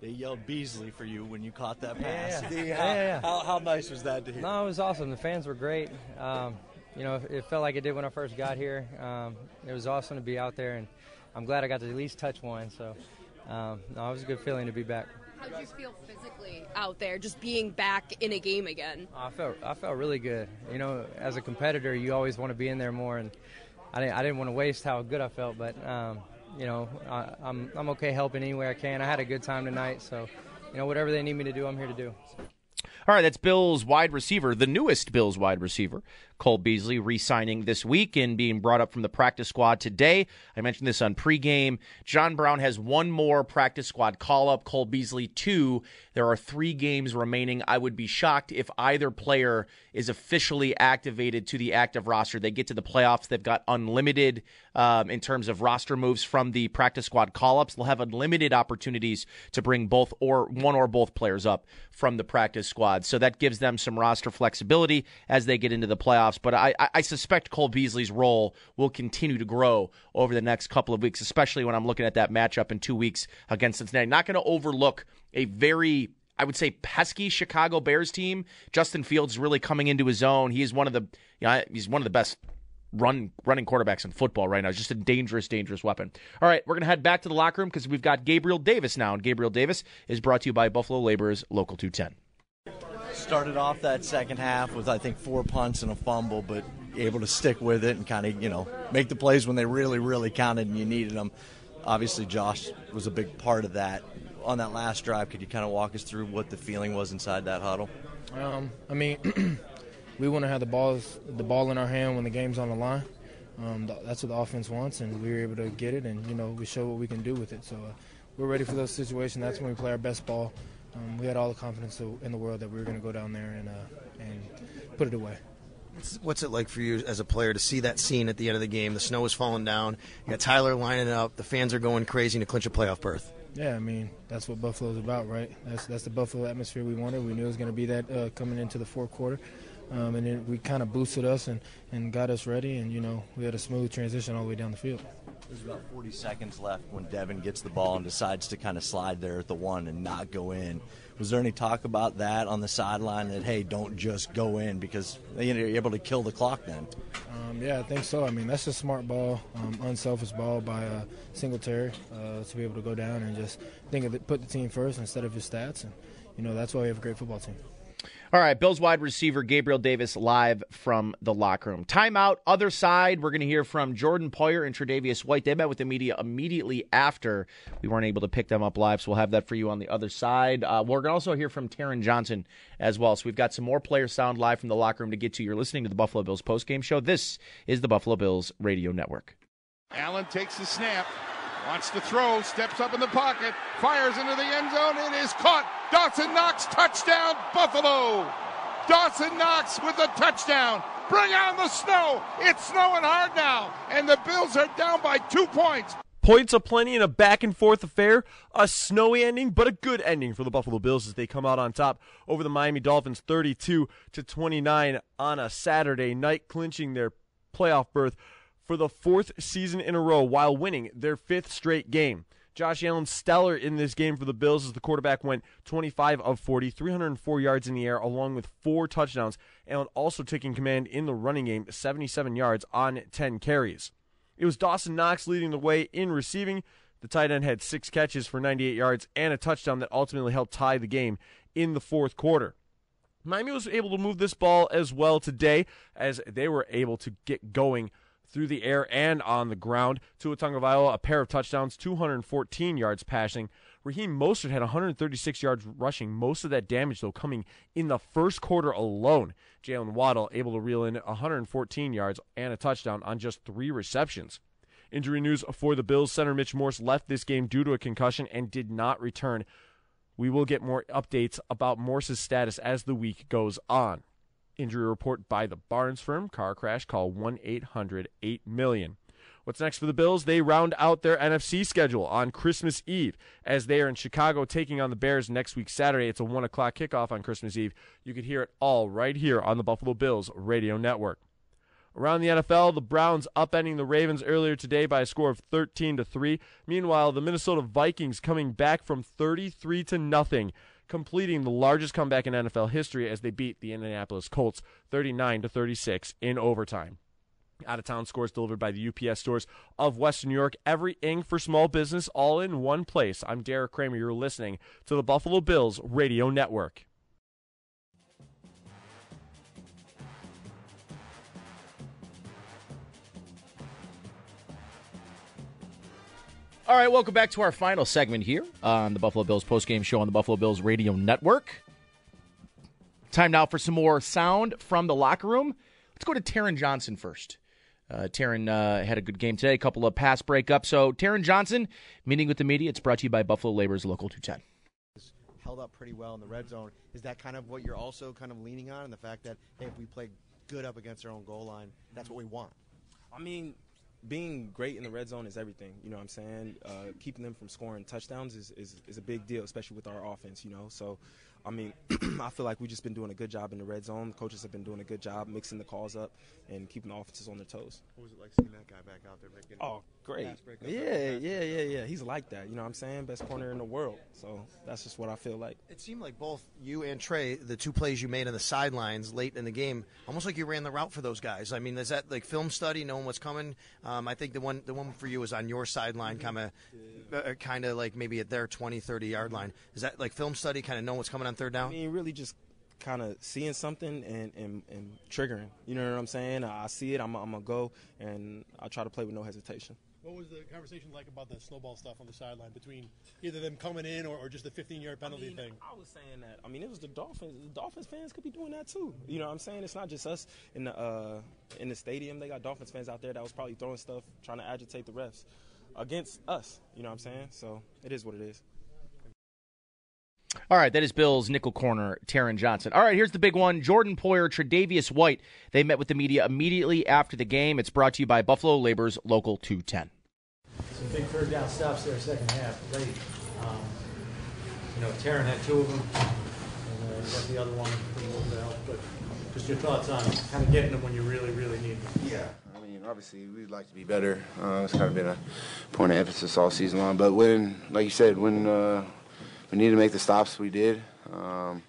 [SPEAKER 44] they yelled Beasley for you when you caught that pass.
[SPEAKER 43] Yeah,
[SPEAKER 44] The-
[SPEAKER 43] yeah,
[SPEAKER 44] how,
[SPEAKER 43] yeah, yeah.
[SPEAKER 44] How, how nice was that to hear?
[SPEAKER 43] No, it was awesome. The fans were great. Um, you know, it, it felt like it did when I first got here. Um, it was awesome to be out there, and I'm glad I got to at least touch one. So, um, no, it was a good feeling to be back.
[SPEAKER 46] How did you feel physically out there, just being back in a game again?
[SPEAKER 43] I felt I felt really good. You know, as a competitor, you always want to be in there more, and I didn't I didn't want to waste how good I felt. But um, you know, I, I'm I'm okay helping any way I can. I had a good time tonight, so you know, whatever they need me to do, I'm here to do.
[SPEAKER 6] All right, that's Bills wide receiver, the newest Bills wide receiver, Cole Beasley, re signing this week and being brought up from the practice squad today. I mentioned this on pregame. John Brown has one more practice squad call up, Cole Beasley, two. There are three games remaining. I would be shocked if either player is officially activated to the active roster. They get to the playoffs, they've got unlimited um, in terms of roster moves from the practice squad call ups. They'll have unlimited opportunities to bring both or one or both players up from the practice squad. So that gives them some roster flexibility as they get into the playoffs. But I, I- suspect Cole Beasley's role will continue to grow over the next couple of weeks, especially when I'm looking at that matchup in two weeks against Cincinnati. Not going to overlook a very I would say pesky Chicago Bears team. Justin Fields really coming into his own. He is one of the you know, he's one of the best run running quarterbacks in football right now. He's just a dangerous, dangerous weapon. All right, we're gonna head back to the locker room because we've got Gabriel Davis now, and Gabriel Davis is brought to you by Buffalo Laborers Local 210.
[SPEAKER 44] Started off that second half with I think four punts and a fumble, but able to stick with it and kind of you know make the plays when they really really counted and you needed them. Obviously, Josh was a big part of that. On that last drive, could you kind of walk us through what the feeling was inside that huddle?
[SPEAKER 47] Um, I mean, we want to have the balls, the ball in our hand when the game's on the line. Um, that's what the offense wants, and we were able to get it, and you know we show what we can do with it. So uh, we're ready for those situations. That's when we play our best ball. Um, we had all the confidence in the world that we were going to go down there and uh, and put it away.
[SPEAKER 36] What's it like for you as a player to see that scene at the end of the game? The snow is falling down. You got Tyler lining up. The fans are going crazy to clinch a playoff berth.
[SPEAKER 47] Yeah, I mean that's what Buffalo's about, right? That's that's the Buffalo atmosphere we wanted. We knew it was going to be that uh, coming into the fourth quarter, um, and it, we kind of boosted us and, and got us ready. And you know we had a smooth transition all the way down the field.
[SPEAKER 44] There's about 40 seconds left when Devin gets the ball and decides to kind of slide there at the one and not go in. Was there any talk about that on the sideline that hey, don't just go in because you know, you're able to kill the clock then?
[SPEAKER 47] Um, yeah, I think so. I mean, that's a smart ball, um, unselfish ball by uh, Singletary uh, to be able to go down and just think of it, put the team first instead of his stats, and you know that's why we have a great football team.
[SPEAKER 6] All right, Bills wide receiver Gabriel Davis live from the locker room. Timeout, other side. We're going to hear from Jordan Poyer and Tre'Davious White. They met with the media immediately after we weren't able to pick them up live, so we'll have that for you on the other side. Uh, we're going to also hear from Taron Johnson as well. So we've got some more player sound live from the locker room to get to. You're listening to the Buffalo Bills postgame show. This is the Buffalo Bills Radio Network.
[SPEAKER 17] Allen takes the snap, wants to throw, steps up in the pocket, fires into the end zone. It is caught. Dawson Knox, touchdown, Buffalo. Dawson Knox with a touchdown. Bring on the snow. It's snowing hard now, and the Bills are down by two points.
[SPEAKER 28] Points aplenty in a back and forth affair. A snowy ending, but a good ending for the Buffalo Bills as they come out on top over the Miami Dolphins 32 to 29 on a Saturday night, clinching their playoff berth for the fourth season in a row while winning their fifth straight game. Josh Allen stellar in this game for the Bills as the quarterback went 25 of 40, 304 yards in the air, along with four touchdowns. Allen also taking command in the running game, 77 yards on 10 carries. It was Dawson Knox leading the way in receiving. The tight end had six catches for 98 yards and a touchdown that ultimately helped tie the game in the fourth quarter. Miami was able to move this ball as well today as they were able to get going through the air and on the ground. Tua Tagovailoa, a pair of touchdowns, 214 yards passing. Raheem Mostert had 136 yards rushing. Most of that damage, though, coming in the first quarter alone. Jaylen Waddle able to reel in 114 yards and a touchdown on just three receptions. Injury news for the Bills. Center Mitch Morse left this game due to a concussion and did not return. We will get more updates about Morse's status as the week goes on. Injury report by the Barnes firm. Car crash. Call 1 800 8 million. What's next for the Bills? They round out their NFC schedule on Christmas Eve as they are in Chicago taking on the Bears next week, Saturday. It's a 1 o'clock kickoff on Christmas Eve. You can hear it all right here on the Buffalo Bills radio network. Around the NFL, the Browns upending the Ravens earlier today by a score of 13 to 3. Meanwhile, the Minnesota Vikings coming back from 33 to nothing completing the largest comeback in NFL history as they beat the Indianapolis Colts 39 to 36 in overtime. Out of town scores delivered by the UPS stores of Western New York. Every ink for small business all in one place. I'm Derek Kromer. You're listening to the Buffalo Bills Radio Network.
[SPEAKER 6] All right, welcome back to our final segment here on the Buffalo Bills postgame show on the Buffalo Bills Radio Network. Time now for some more sound from the locker room. Let's go to Taron Johnson first. Uh, Taron uh, had a good game today, a couple of pass breakups. So, Taron Johnson meeting with the media. It's brought to you by Buffalo Labor's Local 210.
[SPEAKER 48] Held up pretty well in the red zone. Is that kind of what you're also kind of leaning on? And the fact that, hey, if we play good up against our own goal line, that's what we want?
[SPEAKER 49] I mean, being great in the red zone is everything. You know what I'm saying? Uh, keeping them from scoring touchdowns is, is, is a big deal, especially with our offense, you know? So, I mean, I feel like we've just been doing a good job in the red zone. The coaches have been doing a good job mixing the calls up and keeping the offenses on their toes.
[SPEAKER 48] What was it like seeing that guy back out there making
[SPEAKER 49] Oh, great. Yeah, yeah, yeah, yeah. He's like that. You know what I'm saying? Best corner in the world. So that's just what I feel like.
[SPEAKER 48] It seemed like both you and Tre, the two plays you made on the sidelines late in the game, almost like you ran the route for those guys. I mean, is that like film study, knowing what's coming? Um, I think the one the one for you was on your sideline, kind of, uh, kind of like maybe at their 20, 30 yard line. Is that like film study, kind of knowing what's coming on third down?
[SPEAKER 49] I
[SPEAKER 48] down?
[SPEAKER 49] mean, really just kind of seeing something and, and, and triggering. You know what I'm saying? I see it, I'm, I'm going to go, and I try to play with no hesitation.
[SPEAKER 45] What was the conversation like about the snowball stuff on the sideline between either them coming in or, or just the 15 yard penalty
[SPEAKER 49] I mean,
[SPEAKER 45] thing?
[SPEAKER 49] I was saying that. I mean, it was the Dolphins. The Dolphins fans could be doing that too. You know what I'm saying? It's not just us in the uh, in the stadium. They got Dolphins fans out there that was probably throwing stuff, trying to agitate the refs against us. You know what I'm saying? So it is what it is.
[SPEAKER 6] All right, that is Bill's nickel corner, Taron Johnson. All right, here's the big one. Jordan Poyer, Tre'Davious White. They met with the media immediately after the game. It's brought to you by Buffalo Labor's Local 210.
[SPEAKER 39] Some big third down stops there, second half, late. Um, you know, Taron had two of them, and uh, got the other one a little bit of help. But just your thoughts on kind of getting them when you really, really need them.
[SPEAKER 50] Yeah, I mean, obviously we'd like to be better. Uh, it's kind of been a point of emphasis all season long. But when, like you said, when uh, we needed to make the stops, we did. Um,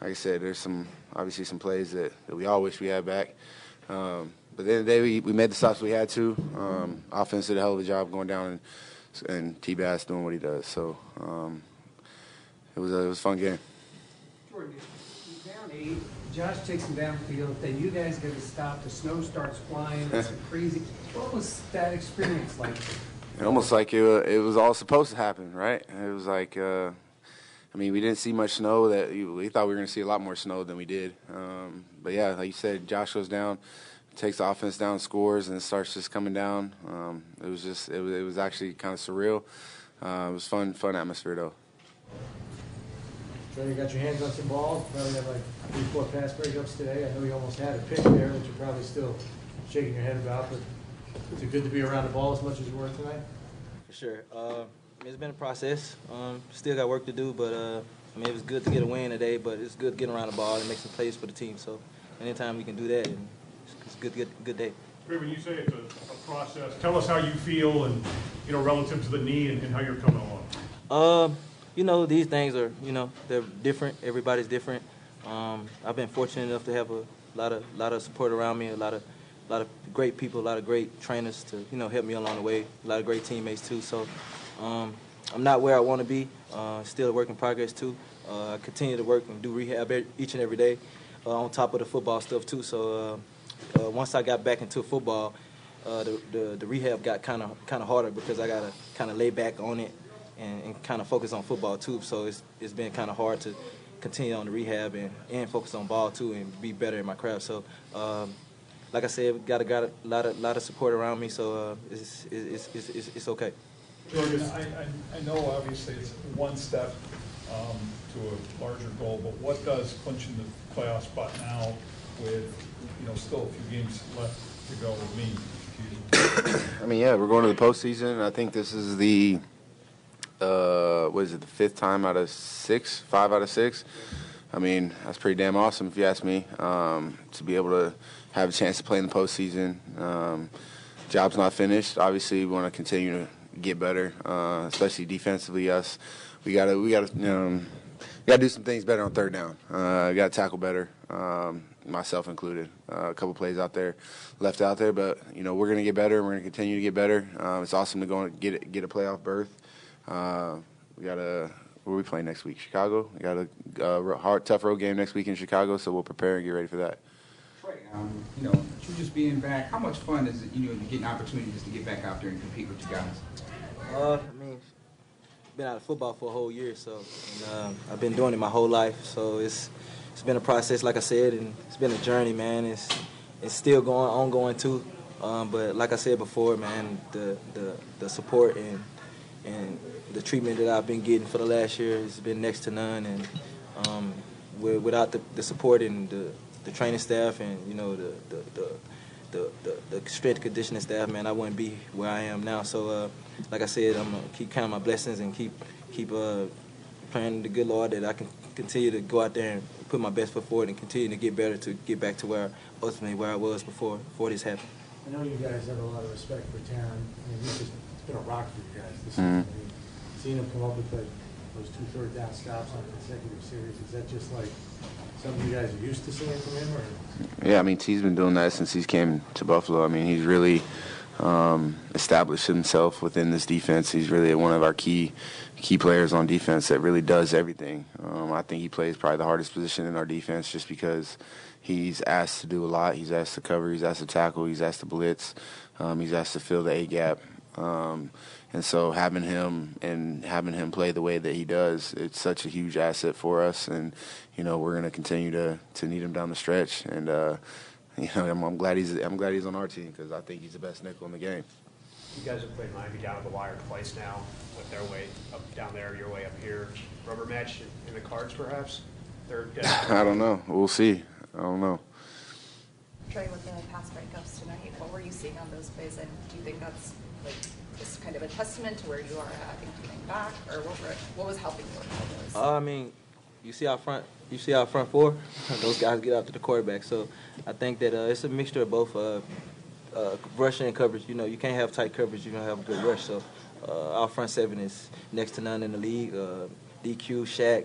[SPEAKER 50] like I said, there's some obviously some plays that, that we all wish we had back. Um, but at the end of the day, we, we made the stops we had to. Um, offense did a hell of a job going down and, and T-Bass doing what he does. So um, it was a, it was a fun game.
[SPEAKER 51] Jordan, down eight. Josh takes him downfield. Then you guys get a stop. The snow starts flying. It's crazy. What was that experience like?
[SPEAKER 50] It Almost like it, it was all supposed to happen, right? It was like, uh, I mean, we didn't see much snow. That we thought we were going to see a lot more snow than we did. Um, but yeah, like you said, Josh goes down, takes the offense down, scores, and it starts just coming down. Um, it was just, it was, it was actually kind of surreal. Uh, it was fun, fun atmosphere though.
[SPEAKER 39] Tre, you got your hands on some balls. Probably had like three, four pass breakups today. I know you almost had a pick there that you're probably still shaking your head about. But is it good to be around the ball as much as you were tonight?
[SPEAKER 52] For sure. Uh, it's been a process. Um, still got work to do, but uh, I mean, it was good to get a win today. But it's good getting around the ball and make some plays for the team. So anytime we can do that, it's, it's a good, good, good day.
[SPEAKER 53] When you say it's a, a process, tell us how you feel and, you know, relative to the knee and, and how you're coming along.
[SPEAKER 52] Um, you know, these things are, you know, they're different. Everybody's different. Um, I've been fortunate enough to have a lot of, lot of support around me, a lot of, a lot of great people, a lot of great trainers to, you know, help me along the way. A lot of great teammates too. So, um, I'm not where I want to be. Uh, still a work in progress too. Uh, I continue to work and do rehab each and every day, uh, on top of the football stuff too. So, uh, uh, once I got back into football, uh, the, the the rehab got kind of kind of harder because I gotta kind of lay back on it and, and kind of focus on football too. So it's it's been kind of hard to continue on the rehab and, and focus on ball too and be better in my craft. So um, like I said, got a got a lot of lot of support around me. So it's, it's, it's, it's it's okay.
[SPEAKER 54] Jordan, I, I, I know obviously it's one step um, to a larger goal, but what does clinching the playoff spot now with, you know, still a few games left to go mean?
[SPEAKER 50] I mean, yeah, we're going to the postseason. I think this is the, uh, what is it, the fifth time out of six, five out of six. I mean, that's pretty damn awesome if you ask me. Um, to be able to have a chance to play in the postseason. Um, job's not finished. Obviously, we want to continue to get better, uh, especially defensively. Us, we gotta, we gotta, we gotta do some things better on third down. Uh, gotta tackle better. Um, myself included. Uh, a couple plays out there left out there, but you know we're to get better. We're to continue to get better. Um, it's awesome to go and get get a playoff berth. Uh, we got a where we playing next week? Chicago. We got a hard, tough road game next week in Chicago, so we'll prepare and get ready for that.
[SPEAKER 11] Um, you know, you just being back, how much fun is it, you know, to get an opportunity just to get back out there and compete with you guys?
[SPEAKER 52] Uh, I mean, been out of football for a whole year, so and, um, I've been doing it my whole life. So it's it's been a process, like I said, and it's been a journey, man. It's it's still going ongoing too. Um, but like I said before, man, the the, the support and and the treatment that I've been getting for the last year has been next to none. And um, without the, the support and the, the training staff and you know the the, the the, the, the strength conditioning staff, man, I wouldn't be where I am now. So, uh, like I said, I'm gonna keep counting my blessings and keep keep uh, praying to the good Lord that I can continue to go out there and put my best foot forward and continue to get better to get back to where ultimately where I was before before this happened.
[SPEAKER 39] I know you guys have a lot of respect for Taron. I mean, he's just, it's been a rock for you guys this
[SPEAKER 50] Mhm.
[SPEAKER 39] season. I mean, seeing him come up with like those two third down stops on consecutive series, is that just like something you guys are used to seeing from him, or?
[SPEAKER 50] Yeah, I mean T's been doing that since he's came to Buffalo. I mean he's really um, establish himself within this defense. He's really one of our key key players on defense that really does everything. Um, I think he plays probably the hardest position in our defense just because he's asked to do a lot. He's asked to cover. He's asked to tackle. He's asked to blitz. Um, he's asked to fill the A gap. Um, and so having him and having him play the way that he does, it's such a huge asset for us. And you know we're going to continue to to need him down the stretch. And uh, you know I'm, I'm glad he's I'm glad he's on our team because I think he's the best nickel in the game.
[SPEAKER 55] You guys have played Miami down at the wire twice now, with their way up down there, your way up here. Rubber match in, in the cards, perhaps. They're
[SPEAKER 50] I don't know. We'll see. I don't know.
[SPEAKER 42] Tre, with the pass breakups tonight, what were you seeing on those plays, and do you think that's like just kind of a testament to where you are at, I think getting back, or what, were, what was helping you with all those?
[SPEAKER 52] Uh, I mean, you see our front, you see our front four. Those guys get after the quarterback. So I think that uh, it's a mixture of both uh, uh, rushing and coverage. You know, you can't have tight coverage. You don't have a good rush. So uh, our front seven is next to none in the league. Uh, DQ, Shaq.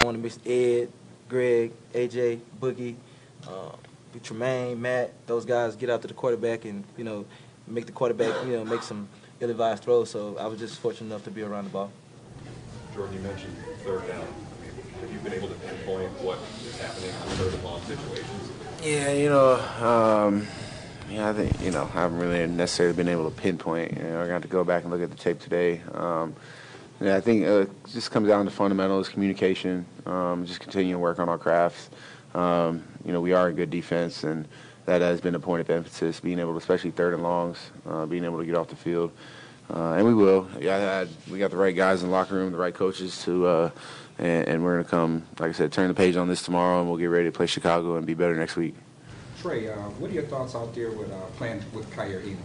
[SPEAKER 43] I want to miss Ed, Greg, AJ, Boogie, uh, Tremaine, Matt. Those guys get out to the quarterback and you know make the quarterback you know make some ill-advised throws. So I was just fortunate enough to be around the ball.
[SPEAKER 56] Jordan, you mentioned third down. Have you been able to pinpoint what is happening in third and long situations?
[SPEAKER 50] Yeah, you know, um, yeah, I think you know I haven't really necessarily been able to pinpoint. You know, I got to go back and look at the tape today. Um, yeah, I think uh, it just comes down to fundamentals, communication, um, just continuing to work on our crafts. Um, you know, we are a good defense, and that has been a point of emphasis, being able to, especially third and longs, uh, being able to get off the field. Uh, and we will. Yeah, I had, we got the right guys in the locker room, the right coaches to, uh, and, and we're going to come, like I said, turn the page on this tomorrow, and we'll get ready to play Chicago and be better next week.
[SPEAKER 11] Tre, uh, what are your thoughts out there with uh, playing with Kaiir Elam?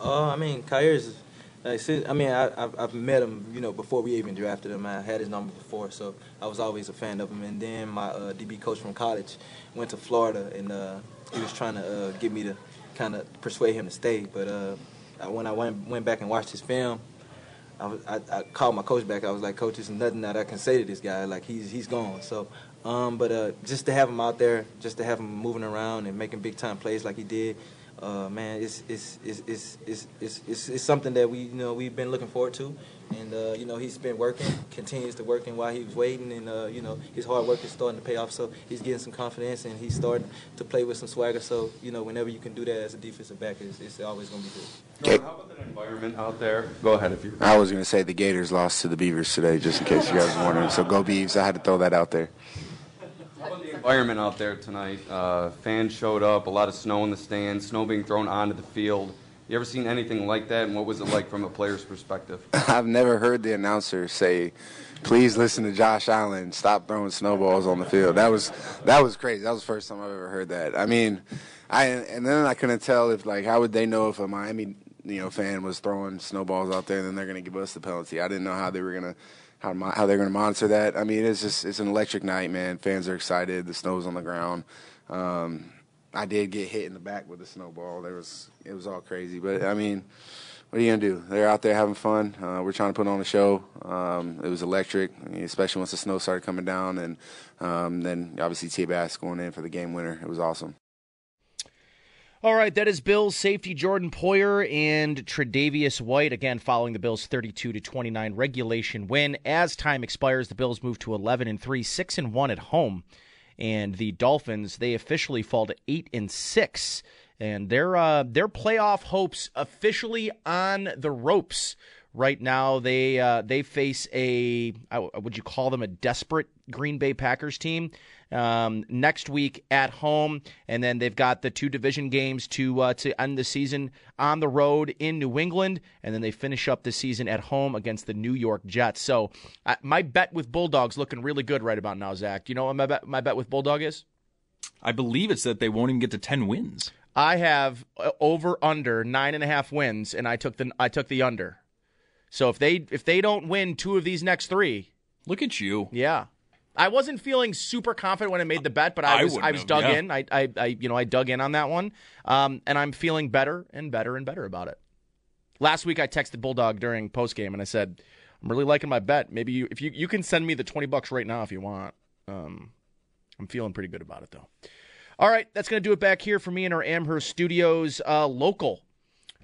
[SPEAKER 52] Uh, I mean, Kaiir's. Like, since, I mean, I, I've, I've met him, you know, before we even drafted him. I had his number before, so I was always a fan of him. And then my uh, DB coach from college went to Florida, and uh, he was trying to uh, get me to kind of persuade him to stay. But uh, when I went went back and watched his film, I, was, I, I called my coach back. I was like, Coach, there's nothing that I can say to this guy. Like he's he's gone. So, um, but uh, just to have him out there, just to have him moving around and making big time plays like he did, uh, man, it's it's, it's it's it's it's it's it's something that we you know we've been looking forward to, and uh, you know he's been working, continues to working while he was waiting, and uh, you know his hard work is starting to pay off. So he's getting some confidence, and he's starting to play with some swagger. So you know whenever you can do that as a defensive back, it's, it's always going to be good.
[SPEAKER 56] Jordan, how about the environment out there? Go ahead if you.
[SPEAKER 50] I was going to say the Gators lost to the Beavers today, just in case you guys were wondering. So go Beavs! I had to throw that out there.
[SPEAKER 56] How about the environment out there tonight? Uh, fans showed up, a lot of snow in the stands, snow being thrown onto the field. You ever seen anything like that, and what was it like from a player's perspective?
[SPEAKER 50] I've never heard the announcer say, "Please listen to Josh Allen. Stop throwing snowballs on the field." That was that was crazy. That was the first time I've ever heard that. I mean, I and then I couldn't tell if like how would they know if a Miami you know fan was throwing snowballs out there, and then they're going to give us the penalty. I didn't know how they were going to. How, how they're going to monitor that? I mean, it's just it's an electric night, man. Fans are excited. The snow's on the ground. Um, I did get hit in the back with a snowball. There was it was all crazy, but I mean, what are you gonna do? They're out there having fun. Uh, we're trying to put on a show. Um, it was electric, especially once the snow started coming down, and um, then obviously T-Bass going in for the game winner. It was awesome.
[SPEAKER 6] All right, that is Bills safety Jordan Poyer and Tre'Davious White again following the Bills 32 to 29 regulation win. As time expires, the Bills move to 11 and 3, 6 and 1 at home. And the Dolphins, they officially fall to 8 and 6 and their uh, their playoff hopes officially on the ropes right now. They uh, they face a would you call them a desperate Green Bay Packers team um, next week at home, and then they've got the two division games to uh, to end the season on the road in New England, and then they finish up the season at home against the New York Jets. So my bet with Bulldogs looking really good right about now, Zach. Do you know what my bet my bet with Bulldog is?
[SPEAKER 57] I believe it's that they won't even get to ten wins.
[SPEAKER 6] I have uh, over under nine and a half wins, and I took the I took the under. So if they if they don't win two of these next three,
[SPEAKER 57] look at you.
[SPEAKER 6] Yeah, I wasn't feeling super confident when I made the bet, but I was I, was
[SPEAKER 57] have,
[SPEAKER 6] dug
[SPEAKER 57] yeah.
[SPEAKER 6] in. I, I I you know I dug in on that one, um, and I'm feeling better and better and better about it. Last week I texted Bulldog during post game and I said I'm really liking my bet. Maybe you if you you can send me the twenty bucks right now if you want. Um, I'm feeling pretty good about it though. All right, that's going to do it back here for me in our Amherst studios. Uh, local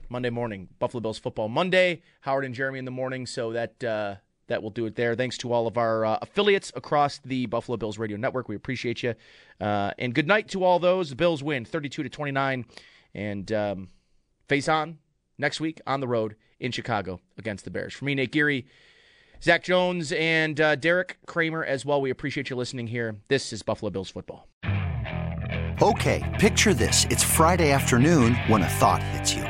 [SPEAKER 6] Monday morning, Buffalo Bills football Monday. Howard and Jeremy in the morning, so that uh, that will do it there. Thanks to all of our uh, affiliates across the Buffalo Bills radio network. We appreciate you. Uh, and good night to all those. The Bills win 32 to 29, and um, face on next week on the road in Chicago against the Bears. For me, Nate Geary. Zach Jones and uh, Derek Kromer as well. We appreciate you listening here. This is Buffalo Bills football.
[SPEAKER 1] Okay, picture this. It's Friday afternoon when a thought hits you.